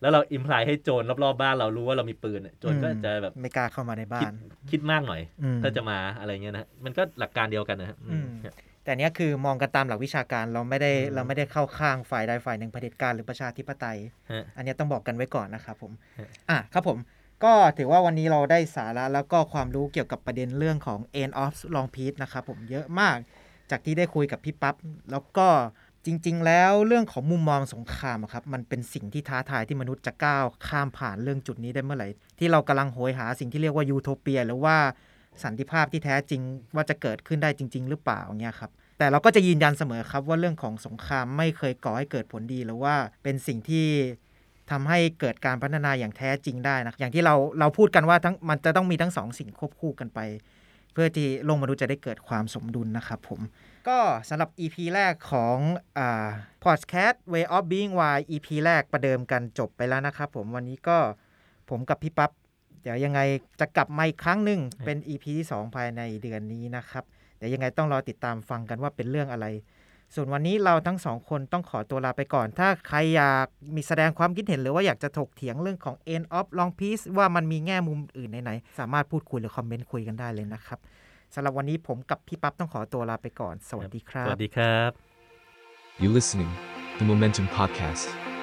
แล้วเราอิมพลายให้โจรรอบๆบ้านเรารู้ว่าเรามีปืนอะโจรก็จะแบบไม่กล้าเข้ามาในบ้าคิดนคิดมากหน่อยอืมถ้าจะมาอะไรเงี้ยนะฮะมันก็หลักการเดียวกันนะฮะอืมอืมแต่เนี้ยคือมองกันตามหลักวิชาการเราไม่ได้อืมเราไม่ได้เข้าข้างฝ่ายใดฝ่ายหนึ่งเผด็จการหรือประชาธิปไตยฮะอันเนี้ยต้องบอกกันไว้ก่อนนะครับผมฮะอะครับผม ก็ถือว่าวันนี้เราได้สาระแล้วก็ความรู้เกี่ยวกับประเด็นเรื่องของ end of long peace นะครับผมเยอะมากจากที่ได้คุยกับพี่ปั๊บแล้วก็จริง ๆ แล้วเรื่องของมุมมองสงครามครับมันเป็นสิ่งที่ท้าทายที่มนุษย์จะก้าวข้ามผ่านเรื่องจุดนี้ได้เมื่อไหร่ ที่เรากำลังโหยหาสิ่งที่เรียกว่ายูโทเปีย หรือว่าสันติภาพที่แท้จริงว่าจะเกิดขึ้นได้จริง ๆ หรือเปล่าเนี่ยครับแต่เราก็จะยืนยันเสมอครับว่าเรื่องของสงครามไม่เคยก่อให้เกิดผลดีหรือว่าเป็นสิ่งที่ ทำให้เกิดการพัฒนาอย่างแท้จริงได้นะอย่างที่เราเราพูดกันว่าทั้งมันจะต้องมีทั้งสองสิ่งควบคู่กันไป เพื่อที่โลกมนุษย์จะได้เกิดความสมดุลนะครับผม ก็สำหรับ EP แรกของอ่า podcast way of being why EP แรกประเดิมกันจบไปแล้วนะครับผมวันนี้ก็ผมกับพี่ปั๊บเดี๋ยวยังไงจะกลับมาอีกครั้งหนึ่งเป็น EP ที่ 2 ภายในเดือนนี้นะครับ เดี๋ยวยังไงต้องรอติดตามฟังกันว่าเป็นเรื่องอะไร ส่วนวันนี้เราทั้งสองคนต้องขอตัวลาไปก่อน ถ้าใครอยากมีแสดงความคิดเห็นหรือว่าอยากจะถกเถียงเรื่องของ end of long piece ว่ามันมีแง่มุมอื่นไหนๆสามารถพูดคุยหรือคอมเมนต์คุยกันได้เลยนะครับสำหรับวันนี้ผมกับพี่ปั๊บต้องขอตัวลาไปก่อน สวัสดีครัสบวัสดีครับ You listening, the Momentum Podcast.